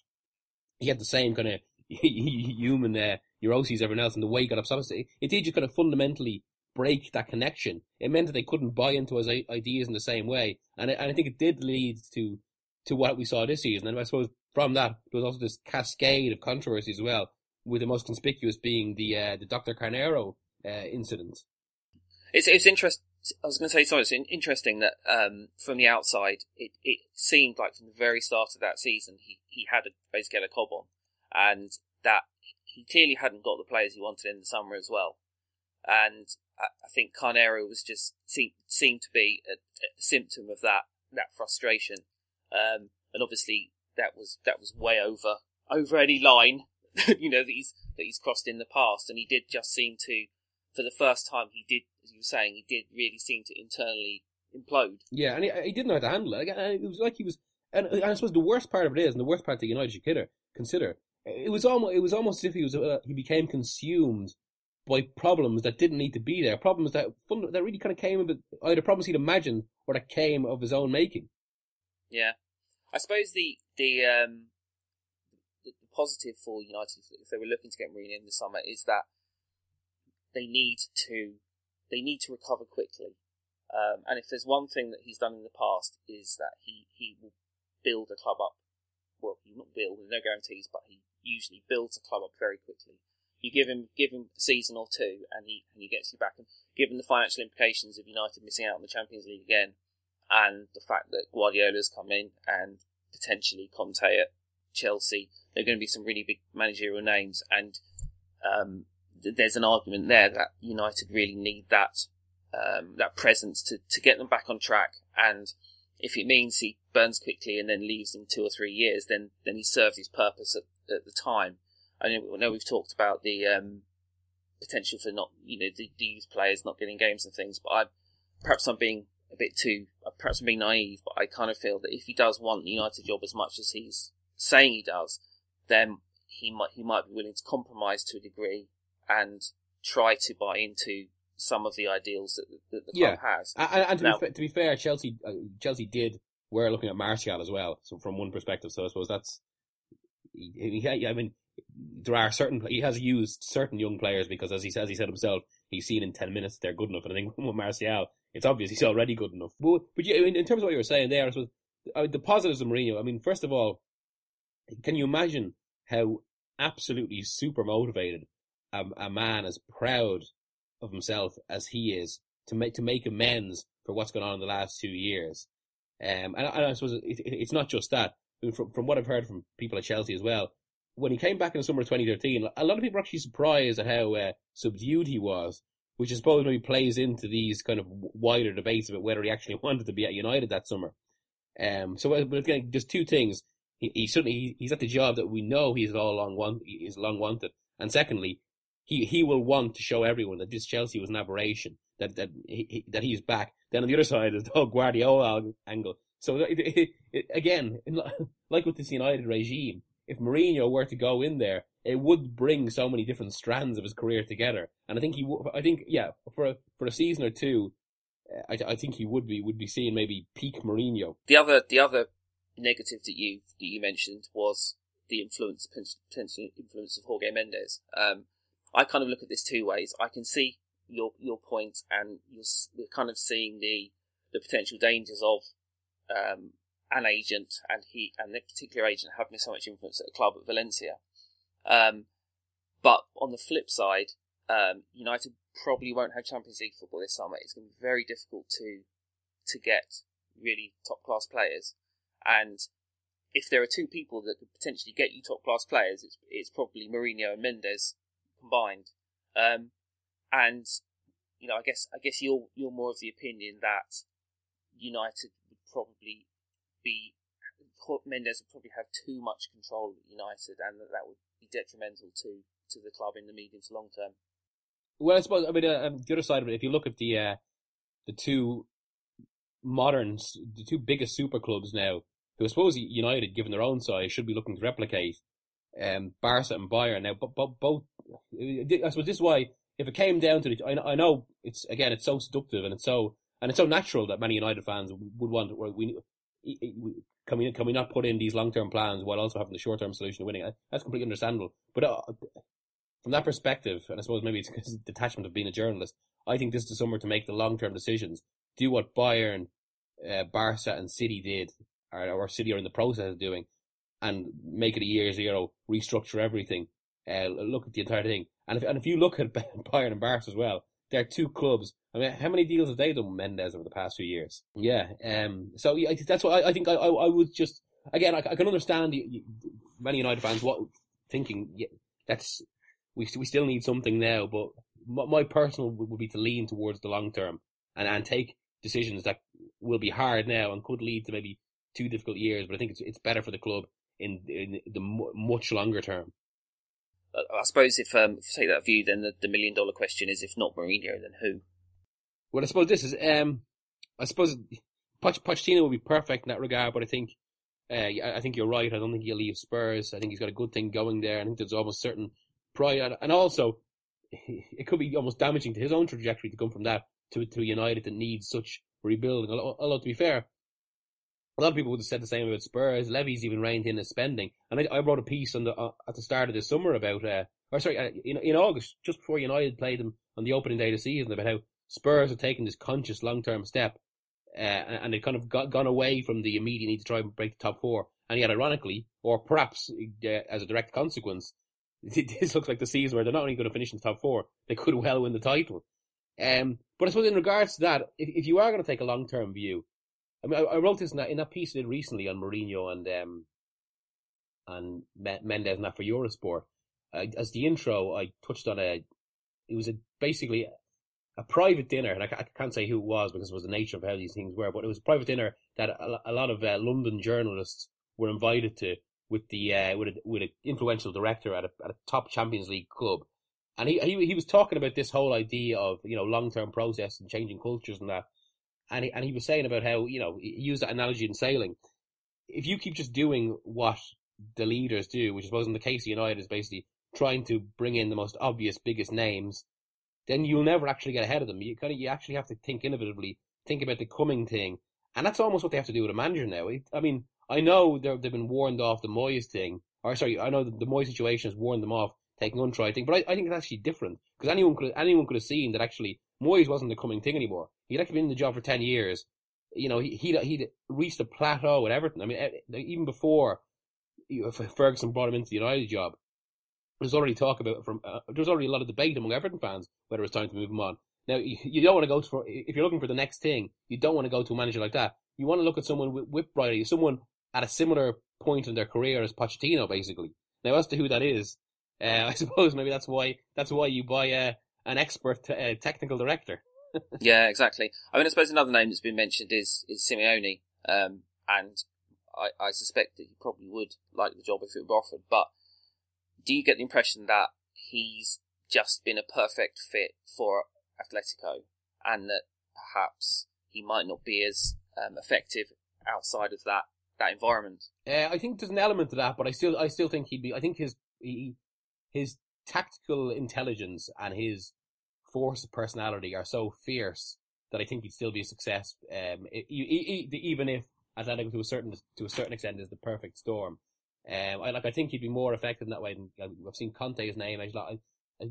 S3: he had the same kind of [LAUGHS] human uh, neuroses everyone else and the way he got upset, it, it did just kind of fundamentally break that connection. It meant that they couldn't buy into his ideas in the same way, and, it, and I think it did lead to to what we saw this season. And I suppose from that there was also this cascade of controversy as well, with the most conspicuous being the uh, the Dr. Carneiro uh, incident.
S2: It's it's interesting. I was going to say sorry. It's interesting that um, from the outside, it, it seemed like from the very start of that season, he, he had a, basically had a cob on, and that he clearly hadn't got the players he wanted in the summer as well. And I think Carneiro was just seemed seemed to be a, a symptom of that that frustration, um, and obviously that was that was way over over any line, [LAUGHS] you know that he's that he's crossed in the past, and he did just seem to, for the first time, he did as you were saying, he did really seem to internally implode.
S3: Yeah, and he, he didn't know how to handle it. It was like he was, and I suppose the worst part of it is, and the worst part that United should consider, consider it was almost it was almost as if he was uh, he became consumed by problems that didn't need to be there, problems that that really kind of came of it, either problems he'd imagined or that came of his own making.
S2: Yeah, I suppose the the um the, positive for United if they were looking to get Mourinho in the summer is that they need to they need to recover quickly. Um, and if there's one thing that he's done in the past is that he, he will build a club up. Well, he not build, there's no guarantees, but he usually builds a club up very quickly. You give him give him a season or two, and he and he gets you back. And given the financial implications of United missing out on the Champions League again, and the fact that Guardiola's come in and potentially Conte at Chelsea, there are going to be some really big managerial names, and um, there's an argument there that United really need that um, that presence to, to get them back on track. And if it means he burns quickly and then leaves in two or three years, then then he serves his purpose at, at the time. I know, I know we've talked about the um, potential for not, you know, the, the youth players not getting games and things, but I perhaps I'm being a bit too, perhaps I'm being naive, but I kind of feel that if he does want the United job as much as he's saying he does, then he might he might be willing to compromise to a degree and try to buy into some of the ideals that, that the club
S3: yeah.
S2: has.
S3: And, and to,
S2: Now-
S3: be, fa- to be fair, Chelsea uh, Chelsea did were looking at Martial as well. So from one perspective, so I suppose that's he, he, I mean there are certain he has used certain young players because as he says he said himself he's seen in ten minutes they're good enough. And I think [LAUGHS] with Martial, it's obvious he's already good enough. But but you, I mean, in terms of what you were saying there, I suppose uh, the positives of Mourinho. I mean, first of all, can you imagine how absolutely super motivated a, a man as proud of himself as he is to make to make amends for what's gone on in the last two years. Um, and, I- and I suppose it, it, it's not just that. I mean, from, from what I've heard from people at Chelsea as well, when he came back in the summer of 2013, a lot of people were actually surprised at how uh, subdued he was, which I suppose maybe plays into these kind of wider debates about whether he actually [LAUGHS] wanted to be at United that summer. Um, so, uh, but again, there's two things. He, he certainly he, he's at the job that we know he's all long want, he's long wanted, and secondly, he he will want to show everyone that this Chelsea was an aberration, that that he, that he's back. Then on the other side [LAUGHS] is the whole Guardiola angle. So it, it, it, again, in [LAUGHS] like with this United regime, if Mourinho were to go in there, it would bring so many different strands of his career together. And I think he, wo- I think, yeah, for a, for a season or two, I, I think he would be would be seeing maybe peak Mourinho.
S2: The other the other negative that you that you mentioned was the influence potential influence of Jorge Mendes. Um, I kind of look at this two ways. I can see your your point, and you're, we're kind of seeing the the potential dangers of um, an agent and he and the particular agent having so much influence at a club at Valencia. Um, but on the flip side, um, United probably won't have Champions League football this summer. It's going to be very difficult to to get really top class players, and if there are two people that could potentially get you top class players, it's it's probably Mourinho and Mendes combined. Um, and you know, I guess I guess you're you're more of the opinion that United would probably be Mendes would probably have too much control at United, and that that would be detrimental to to the club in the medium to long term.
S3: Well, I suppose I mean uh, um, the other side of it. If you look at the uh, the two moderns, the two biggest super clubs now, who I suppose United, given their own size, should be looking to replicate, um, Barca and Bayern now. But, but both, I suppose this is why if it came down to it, I, know- I know it's again it's so seductive and it's so and it's so natural that many United fans would want. Where we can we can we not put in these long term plans while also having the short term solution of winning? That's completely understandable. But uh, from that perspective, and I suppose maybe it's because of detachment of being a journalist, I think this is the summer to make the long term decisions. Do what Bayern, uh, Barca, and City did, or, or City are in the process of doing, and make it a year zero, restructure everything, uh, look at the entire thing. And if and if you look at [LAUGHS] Bayern and Barca as well, they're two clubs. I mean, how many deals have they done Mendes over the past few years? Yeah. Um. So yeah, that's what I, I think. I, I I would just again I, I can understand the, the- many United fans what thinking. Yeah, that's we we still need something now, but my, my personal would, would be to lean towards the long term and and take decisions that will be hard now and could lead to maybe two difficult years. But I think it's it's better for the club in in the mu- much longer term.
S2: I suppose if um, if you take that view, then the, the million dollar question is: if not Mourinho, then who?
S3: Well, I suppose this is um, I suppose Poch- Pochettino would be perfect in that regard, but I think. Uh, I think you're right. I don't think he'll leave Spurs. I think he's got a good thing going there. I think there's almost certain pride, and- also [LAUGHS] it could be almost damaging to his own trajectory to come from that to to United that needs such rebuilding. Although, although to be fair, a lot of people would have said the same about Spurs. Levy's even reined in his spending, and I, I wrote a piece on the uh, at the start of the summer about, uh, or sorry, uh, in in August, just before United played them on the opening day of the season, about how Spurs are taking this conscious long term step, uh, and they've kind of got, gone away from the immediate need to try and break the top four. And yet, ironically, or perhaps uh, as a direct consequence, [LAUGHS] this looks like the season where they're not only going to finish in the top four, they could well win the title. Um, but I suppose in regards to that, if, if you are going to take a long term view, I mean, I, I wrote this in that, in that piece I did recently on Mourinho and um, and Me- Mendes and that for Eurosport. Uh, as the intro, I touched on a it was a, basically a private dinner, and I, I, can't say who it was because it was the nature of how these things were, but it was a private dinner that a, a lot of uh, London journalists were invited to with the uh, with a, with an influential director at a, at a top Champions League club, and he, he he was talking about this whole idea of you know long term process and changing cultures and that, and he, and he was saying about how you know he used that analogy in sailing. If you keep just doing what the leaders do, which I suppose in the case of United is basically trying to bring in the most obvious, biggest names, then you'll never actually get ahead of them. You kind of you actually have to think innovatively, think about the coming thing, and that's almost what they have to do with a manager now. I mean, I know they've been warned off the Moyes thing, or sorry, I know the, the Moyes situation has warned them off taking untried thing, but I, I think it's actually different because anyone could anyone could have seen that actually Moyes wasn't the coming thing anymore. He'd actually been in the job for ten years. You know, he he'd, he'd reached a plateau with Everton. I mean, even before Ferguson brought him into the United job, there's already talk about from uh, there's already a lot of debate among Everton fans whether it's time to move him on. Now you, don't want to go for if you're looking for the next thing, you don't want to go to a manager like that. You want to look at someone with, Briley, someone at a similar point in their career as Pochettino, basically. Now as to who that is, uh, [LAUGHS] I suppose maybe that's why that's why you buy a, an expert uh, technical director. [LAUGHS]
S2: yeah, exactly. I mean, I suppose another name that's been mentioned is is Simeone, um, and I, I suspect that he probably would like the job if it were offered, but do you get the impression that he's just been a perfect fit for Atletico and that perhaps he might not be as um, effective outside of that that environment?
S3: Uh, I think there's an element to that, but I still I still think he'd be. I think his he, his tactical intelligence and his force of personality are so fierce that I think he'd still be a success. Um, even if Atletico to a certain to a certain extent is the perfect storm. Um, I like. I think he'd be more effective in that way. I've seen Conte's name. I, I,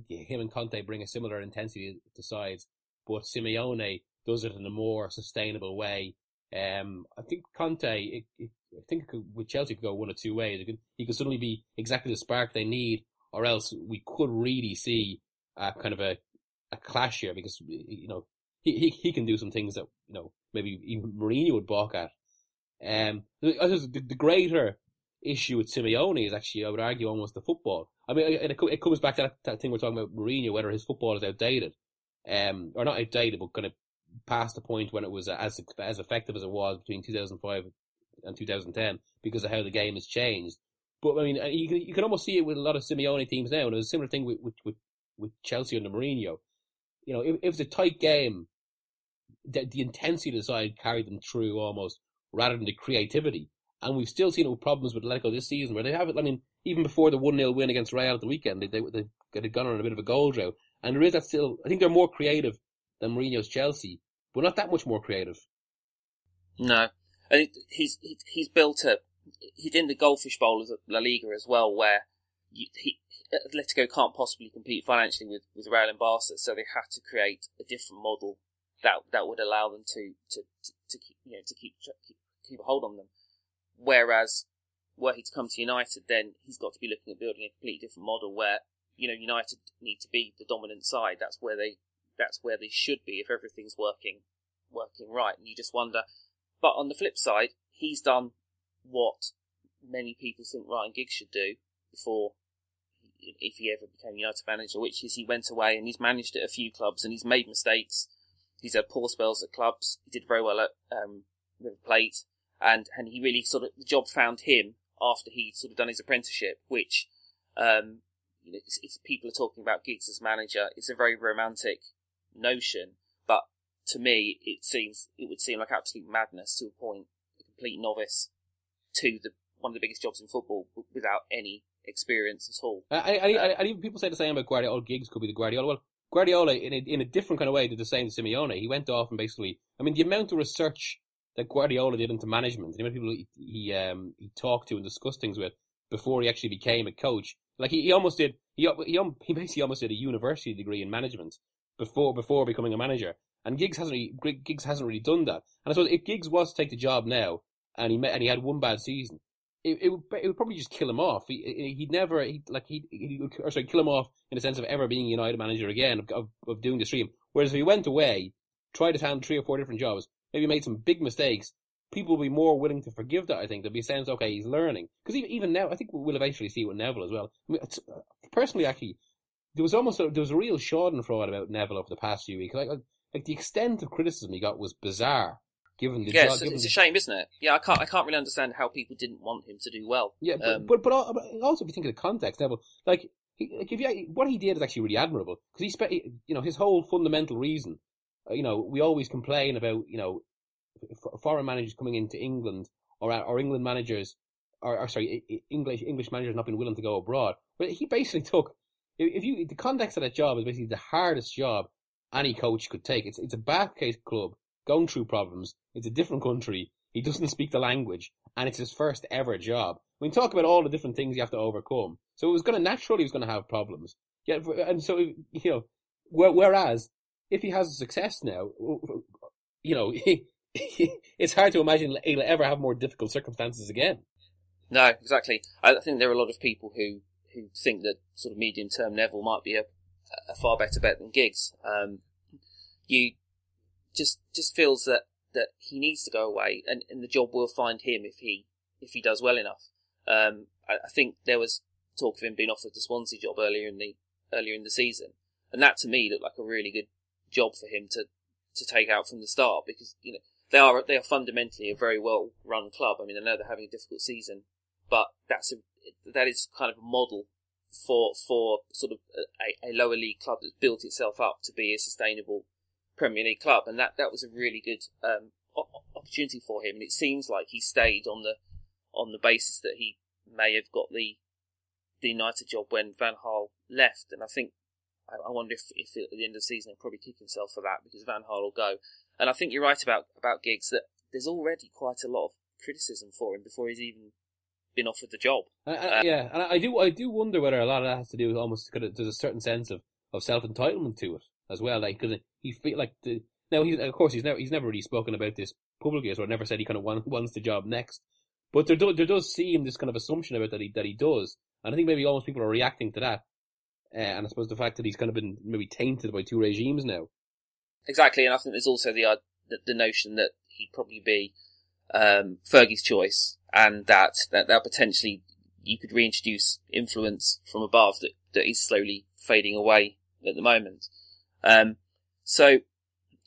S3: him and Conte bring a similar intensity to sides, but Simeone does it in a more sustainable way. Um, I think Conte. It, it, I think could, with Chelsea could go one or two ways. Could, he could suddenly be exactly the spark they need, or else we could really see a kind of a a clash here because you know he, he, he can do some things that you know maybe even Mourinho would balk at. Um, the, the greater issue with Simeone is actually, I would argue, almost the football. I mean, it, it comes back to that, that, thing we're talking about Mourinho, whether his football is outdated, um, or not outdated, but kind of past the point when it was as as effective as it was between 2005 and 2010 because of how the game has changed. But I mean, uh, you can, you can almost see it with a lot of Simeone teams now, and it's a similar thing with with, with, Chelsea under Mourinho. You know, if, if it's a tight game, the, the intensity of the side carried them through almost rather than the creativity. And we've still seen it with problems with Atletico this season where they have it. I mean, even before the 1 0 win against Real at the weekend, they, they, they've gone on a bit of a goal drought. And there is that still, I think they're more creative than Mourinho's Chelsea, but not that much more creative.
S2: No. And he's, he's built a, he did the Goldfish Bowl of La Liga as well, where you, he, Atletico can't possibly compete financially with, with Real and Barca, so they have to create a different model that that would allow them to to, to, to keep you know to keep, keep keep a hold on them. Whereas, were he to come to United, then he's got to be looking at building a completely different model where, you know, United need to be the dominant side. That's where they, that's where they should be if everything's working, working right. And you just wonder, but on the flip side, he's done what many people think Ryan Giggs should do before, if he ever became United manager, which is he went away and he's managed at a few clubs and he's made mistakes. He's had poor spells at clubs. He did very well at um, River Plate and and he really sort of the job found him after he'd sort of done his apprenticeship, which um, people are talking about Giggs as manager, it's a very romantic notion, but to me, it seems it would seem like absolute madness to appoint a complete novice to the one of the biggest jobs in football without any experience at all.
S3: And even people say the same about Guardiola. Giggs could be the Guardiola. Well, Guardiola, in a, in a different kind of way, did the same to Simeone. He went off and basically, I mean, the amount of research that Guardiola did into management. And the amount of people he, he um he talked to and discussed things with before he actually became a coach. Like he, he almost did he he he basically almost did a university degree in management before before becoming a manager. And Giggs hasn't really, Giggs hasn't really done that. And I suppose if Giggs was to take the job now and he met, and he had one bad season, it, it would it would probably just kill him off. He he'd never he like he he or sorry kill him off in the sense of ever being United manager again of of, of doing the stream. Whereas if he went away, tried to hand three or four different jobs, maybe made some big mistakes, people will be more willing to forgive that. I think they'll be saying, "Okay, he's learning." Because even, even now, I think we'll eventually see it with Neville as well. I mean, uh, personally, actually, there was almost a, there was a real Schadenfreude about Neville over the past few weeks. Like, like the extent of criticism he got was bizarre. Given the
S2: yeah,
S3: job,
S2: it's,
S3: given
S2: it's
S3: the-
S2: a shame, isn't it? Yeah, I can't I can't really understand how people didn't want him to do well.
S3: Yeah, but,
S2: Um,
S3: but but also if you think of the context, Neville, like, he, like if you, what he did is actually really admirable because he spent, you know, his whole fundamental reason. uh, You know, we always complain about you know, foreign managers coming into England or or England managers, or, or sorry, English English managers not being willing to go abroad. But he basically [LAUGHS] took, if you the context of that job is basically the hardest job any coach could take. It's it's a case club going through problems. It's a different country. He doesn't speak the language, and it's his first ever job. We talk about all the different things you have to overcome. So it was going to naturally he was going to have problems. Yeah, and so you know, whereas if he has a success now, [LAUGHS] you know, [LAUGHS] it's hard to imagine he'll ever have more difficult circumstances again.
S2: No, exactly. I think there are a lot of people who, who think that sort of medium term Neville might be a, a far better bet than Giggs. Um, you just just feels that, that he needs to go away, and, and the job will find him if he if he does well enough. Um, I, I think there was talk of him being offered the Swansea job earlier in the earlier in the season, and that to me looked like a really good job for him to to take out from the start because you know they are they are fundamentally a very well run club. I mean, I know they're having a difficult season, but that's a that is kind of a model for for sort of a, a lower league club that's built itself up to be a sustainable Premier League club, and that that was a really good um, opportunity for him. And it seems like he stayed on the on the basis that he may have got the the United job when Van Gaal left, and I think I, wonder if, if at the end of the season he'll probably kick himself for that because Van Gaal will go. And I think you're right about about Giggs that there's already quite a lot of criticism for him before he's even been offered the job.
S3: I, I, yeah, and I do I do wonder whether a lot of that has to do with almost there's a certain sense of, of self entitlement to it as well. Like because he feel like the now he's of course he's never he's never really spoken about this publicly, so I never said he kind of want, wants the job next. But there do, there does seem this kind of assumption about that he that he does, and I think maybe almost people are reacting to that. Uh, and I suppose the fact that he's kind of been maybe tainted by two regimes now.
S2: Exactly, and I think there's also the uh, the, the notion that he'd probably be um, Fergie's choice, and that, that that potentially you could reintroduce influence from above that that is slowly fading away at the moment. Um, so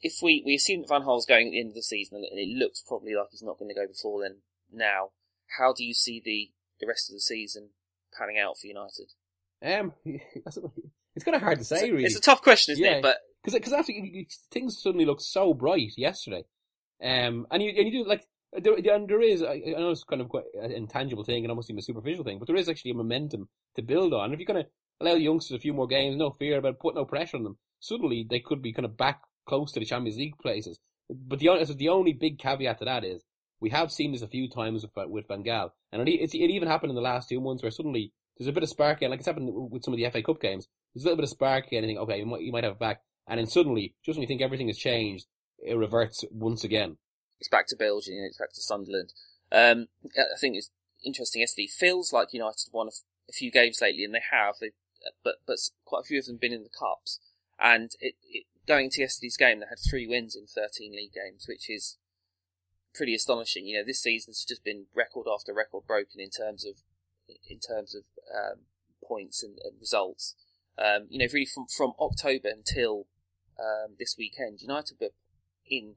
S2: if we we assume that Van Gaal's going at the end of the season, and it looks probably like he's not going to go before then. Now, how do you see the the rest of the season panning out for United?
S3: Um, [LAUGHS] it's kind of hard to say,
S2: it's, a,
S3: really.
S2: it's a tough question, isn't
S3: Yeah.
S2: it? But
S3: because because after you- you- things suddenly looked so bright yesterday, um, and you and you do like there, and there is I, I know it's kind of quite an intangible thing and almost even a superficial thing, but there is actually a momentum to build on. If you're going to allow the youngsters a few more games, no fear about put no pressure on them, suddenly they could be kind of back close to the Champions League places. But the only the only big caveat to that is we have seen this a few times with with Van Gaal, and it, it's, it even happened in the last two months where suddenly there's a bit of spark again, like it's happened with some of the FA Cup games. There's a little bit of spark and you think, okay, you might, you might have it back, and then suddenly, just when you think everything has changed, it reverts once again.
S2: it's back to Belgium, it's back to Sunderland. Um, I think it's interesting. Yesterday, It feels like United won a, f- a few games lately, and they have. They, but but quite a few of them been in the cups. And it, it going into yesterday's game, they had three wins in 13 league games, which is pretty astonishing. You know, this season's just been record after record broken in terms of in terms of um, points and, and results. Um, you know, really from from October until um, this weekend, United were in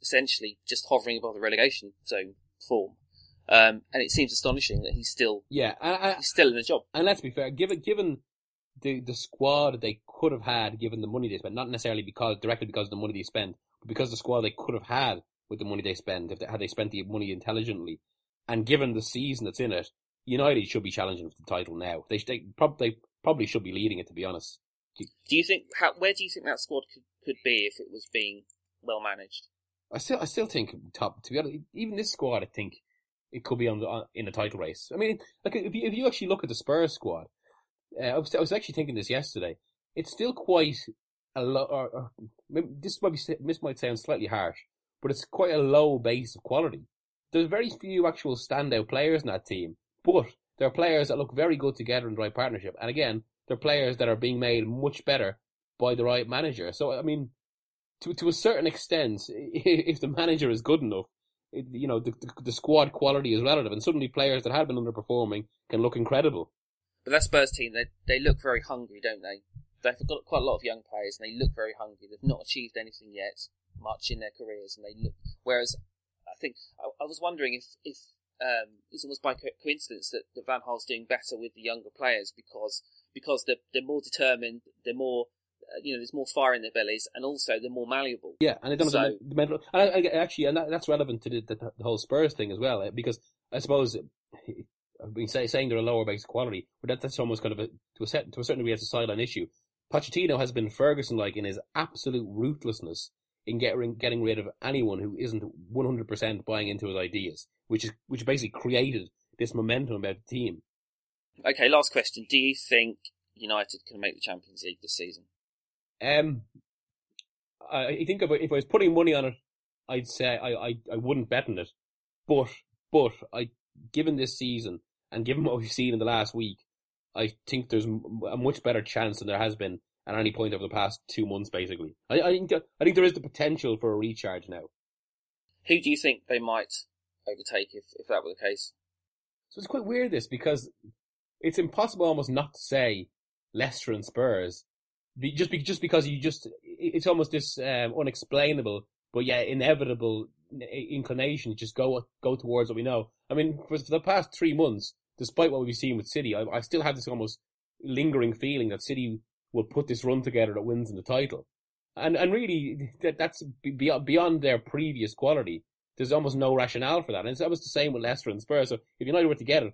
S2: essentially just hovering above the relegation zone form. Um, and it seems astonishing that he's still
S3: Yeah,
S2: he's still in the job.
S3: and let's be fair, given given the the squad they could have had, given the money they spent, not necessarily because directly because of the money they spent, but because the squad they could have had with the money they spent, if they, had they spent the money intelligently, and given the season that's in it, United should be challenging for the title now. They they, prob- they probably should be leading it, to be honest.
S2: Do you think how, where do you think that squad could, could be if it was being well managed?
S3: I still, I still think top. To be honest, even this squad, I think it could be on the on, in the title race. I mean, like if you if you actually look at the Spurs squad, uh, I was I was actually thinking this yesterday. It's still quite a low. Or, or, this might be this might sound slightly harsh, but it's quite a low base of quality. There's very few actual standout players in that team, but there are players that look very good together in the right partnership. And again, they're players that are being made much better by the right manager. So I mean, to to a certain extent, [LAUGHS] if the manager is good enough, you know the, the the squad quality is relative, and suddenly players that had been underperforming can look incredible.
S2: But that Spurs team, they they look very hungry, don't they? They've got quite a lot of young players, and they look very hungry. They've not achieved anything yet, much in their careers, and they look. Whereas, I think I, I was wondering if if um, it's almost by coincidence that, that Van Gaal's doing better with the younger players because because they're, they're more determined, they're more uh, you know, there's more fire in their bellies, and also they're more malleable.
S3: Yeah, and they don't
S2: So-
S3: the mental. And I, I, actually, and that, that's relevant to the, the, the whole Spurs thing as well, eh, because I suppose I've been say, saying they're a lower base quality, but that, that's almost kind of a to a set, to a certain degree, it's a sideline issue. Pochettino has been Ferguson like in his absolute ruthlessness in getting getting rid of anyone who isn't one hundred percent buying into his ideas, which is which basically created this momentum about the team.
S2: Okay, last question: Do you think United can make the Champions League this season?
S3: Um, I, I think if I, if I was putting money on it, I'd say I, I, I wouldn't bet on it. But but I given this season and given [LAUGHS] what we've seen in the last week, I think there's a much better chance than there has been at any point over the past two months. Basically, I, I think I think there is the potential for a recharge now.
S2: Who do you think they might overtake if, if that were the case?
S3: So it's quite weird this because it's impossible almost not to say Leicester and Spurs, just be- just because you just it's almost this um, unexplainable but yeah inevitable inclination to just go go towards what we know. I mean, for, for the past three months, despite what we've seen with City, I, I still have this almost lingering feeling that City will put this run together that wins in the title, and and really that that's beyond beyond their previous quality. There's almost no rationale for that, and it's almost the same with Leicester and Spurs. So if United were together,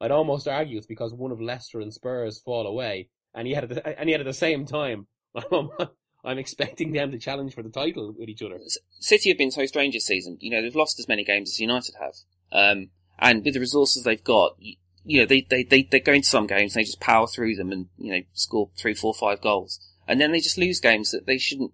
S3: I'd almost argue it's because one of Leicester and Spurs fall away, and yet at the, and yet at the same time, I'm [LAUGHS] I'm expecting them to challenge for the title with each other.
S2: City have been so strange this season. You know, they've lost as many games as United have. Um, and with the resources they've got, you, you know, they, they, they, they go into some games, they just power through them and, you know, score three, four, five goals. And then they just lose games that they shouldn't,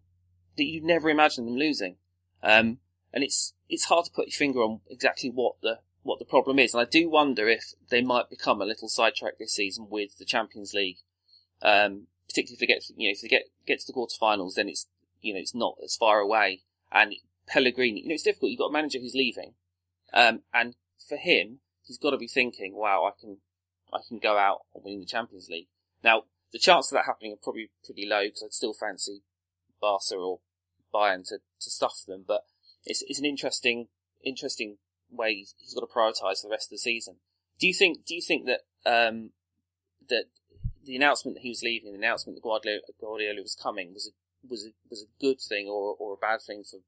S2: that you'd never imagine them losing. Um, and it's, it's hard to put your finger on exactly what the, what the problem is. And I do wonder if they might become a little sidetracked this season with the Champions League. Um, particularly if they get, you know, if they get, get to the quarterfinals, then it's, you know, it's not as far away. And Pellegrini, you know, it's difficult. You've got a manager who's leaving. Um, and for him, he's got to be thinking, wow, I can, I can go out and win the Champions League. Now, the chance of that happening are probably pretty low because I'd still fancy Barca or Bayern to, to stuff them, but it's, it's an interesting, interesting way he's, he's got to prioritise the rest of the season. Do you think, do you think that, um, that the announcement that he was leaving, the announcement that Guardiola, Guardiola was coming was a, was a, was a good thing or, or a bad thing for,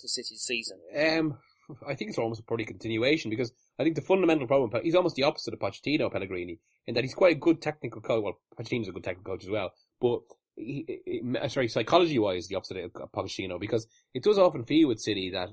S2: for City's season?
S3: Um, I think it's almost a pretty continuation because I think the fundamental problem, he's almost the opposite of Pochettino, Pellegrini, in that he's quite a good technical coach. Well, Pochettino's a good technical coach as well, but he, he, uh, sorry, psychology wise, the opposite of Pochettino because it does often feel with City that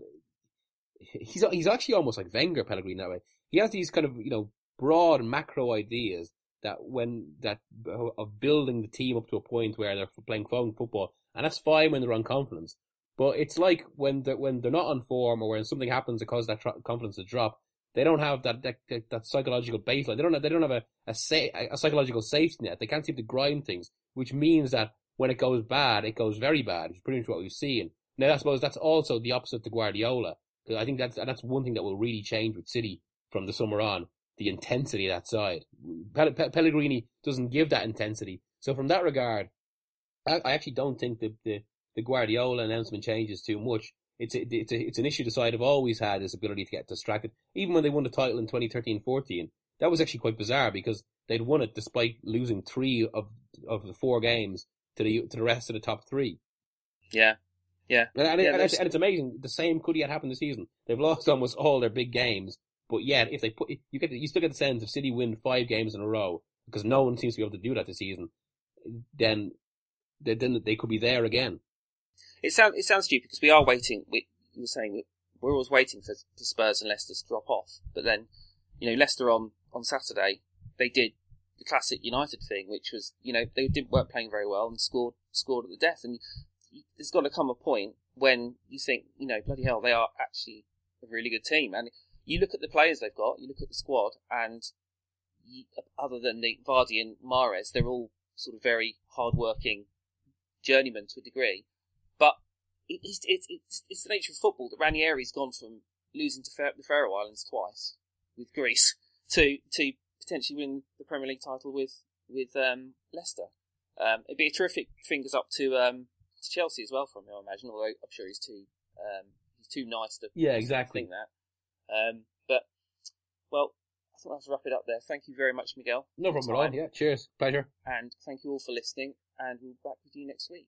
S3: he's he's actually almost like Wenger, Pellegrini that way. He has these kind of you know broad macro ideas that when that uh, of building the team up to a point where they're playing fun football, and that's fine when they're on confidence. But it's like when they're when they're not on form or when something happens that causes that tr- confidence to drop, they don't have that that, that, that psychological baseline. They don't have, they don't have a a, sa- a psychological safety net. They can't seem to grind things, which means that when it goes bad, it goes very bad. It's pretty much what we've seen. Now, I suppose that's also the opposite to Guardiola. 'cause I think that's that's one thing that will really change with City from the summer on. The intensity of that side. Pel- Pellegrini doesn't give that intensity. So from that regard, I, I actually don't think the, the the Guardiola announcement changes too much. It's a, it's a, it's an issue the side have always had this ability to get distracted. Even when they won the title in 2013-14, that was actually quite bizarre because they'd won it despite losing three of of the four games to the to the rest of the top three.
S2: Yeah. Yeah.
S3: And, and,
S2: Yeah,
S3: and, it's, and it's amazing. The same could yet happen this season. They've lost almost all their big games, but yet if they put you get you still get the sense if City win five games in a row because no one seems to be able to do that this season, then then they could be there again.
S2: It sounds it sounds stupid because we are waiting. We, we were saying we- we're always waiting for, for Spurs and Leicester to drop off, but then you know Leicester on on Saturday they did the classic United thing, which was you know they didn't weren't playing very well and scored scored at the death. And there's got to come a point when you think you know bloody hell they are actually a really good team. And you look at the players they've got, you look at the squad, and you, other than the Vardy and Mahrez, they're all sort of very hard-working journeymen to a degree. It's, it's, it's, it's the nature of football that Ranieri's gone from losing to Fer- the Faroe Islands twice with Greece to to potentially win the Premier League title with with um, Leicester. Um, it'd be a terrific fingers up to um, to Chelsea as well from him, I imagine. Although I'm sure he's too um, he's too nice to
S3: Yeah, exactly.
S2: think that. Um, but well, I think let's wrap it up there. Thank you very much, Miguel,
S3: No problem at all. Yeah, cheers. Pleasure.
S2: and thank you all for listening. And we'll be back with you next week.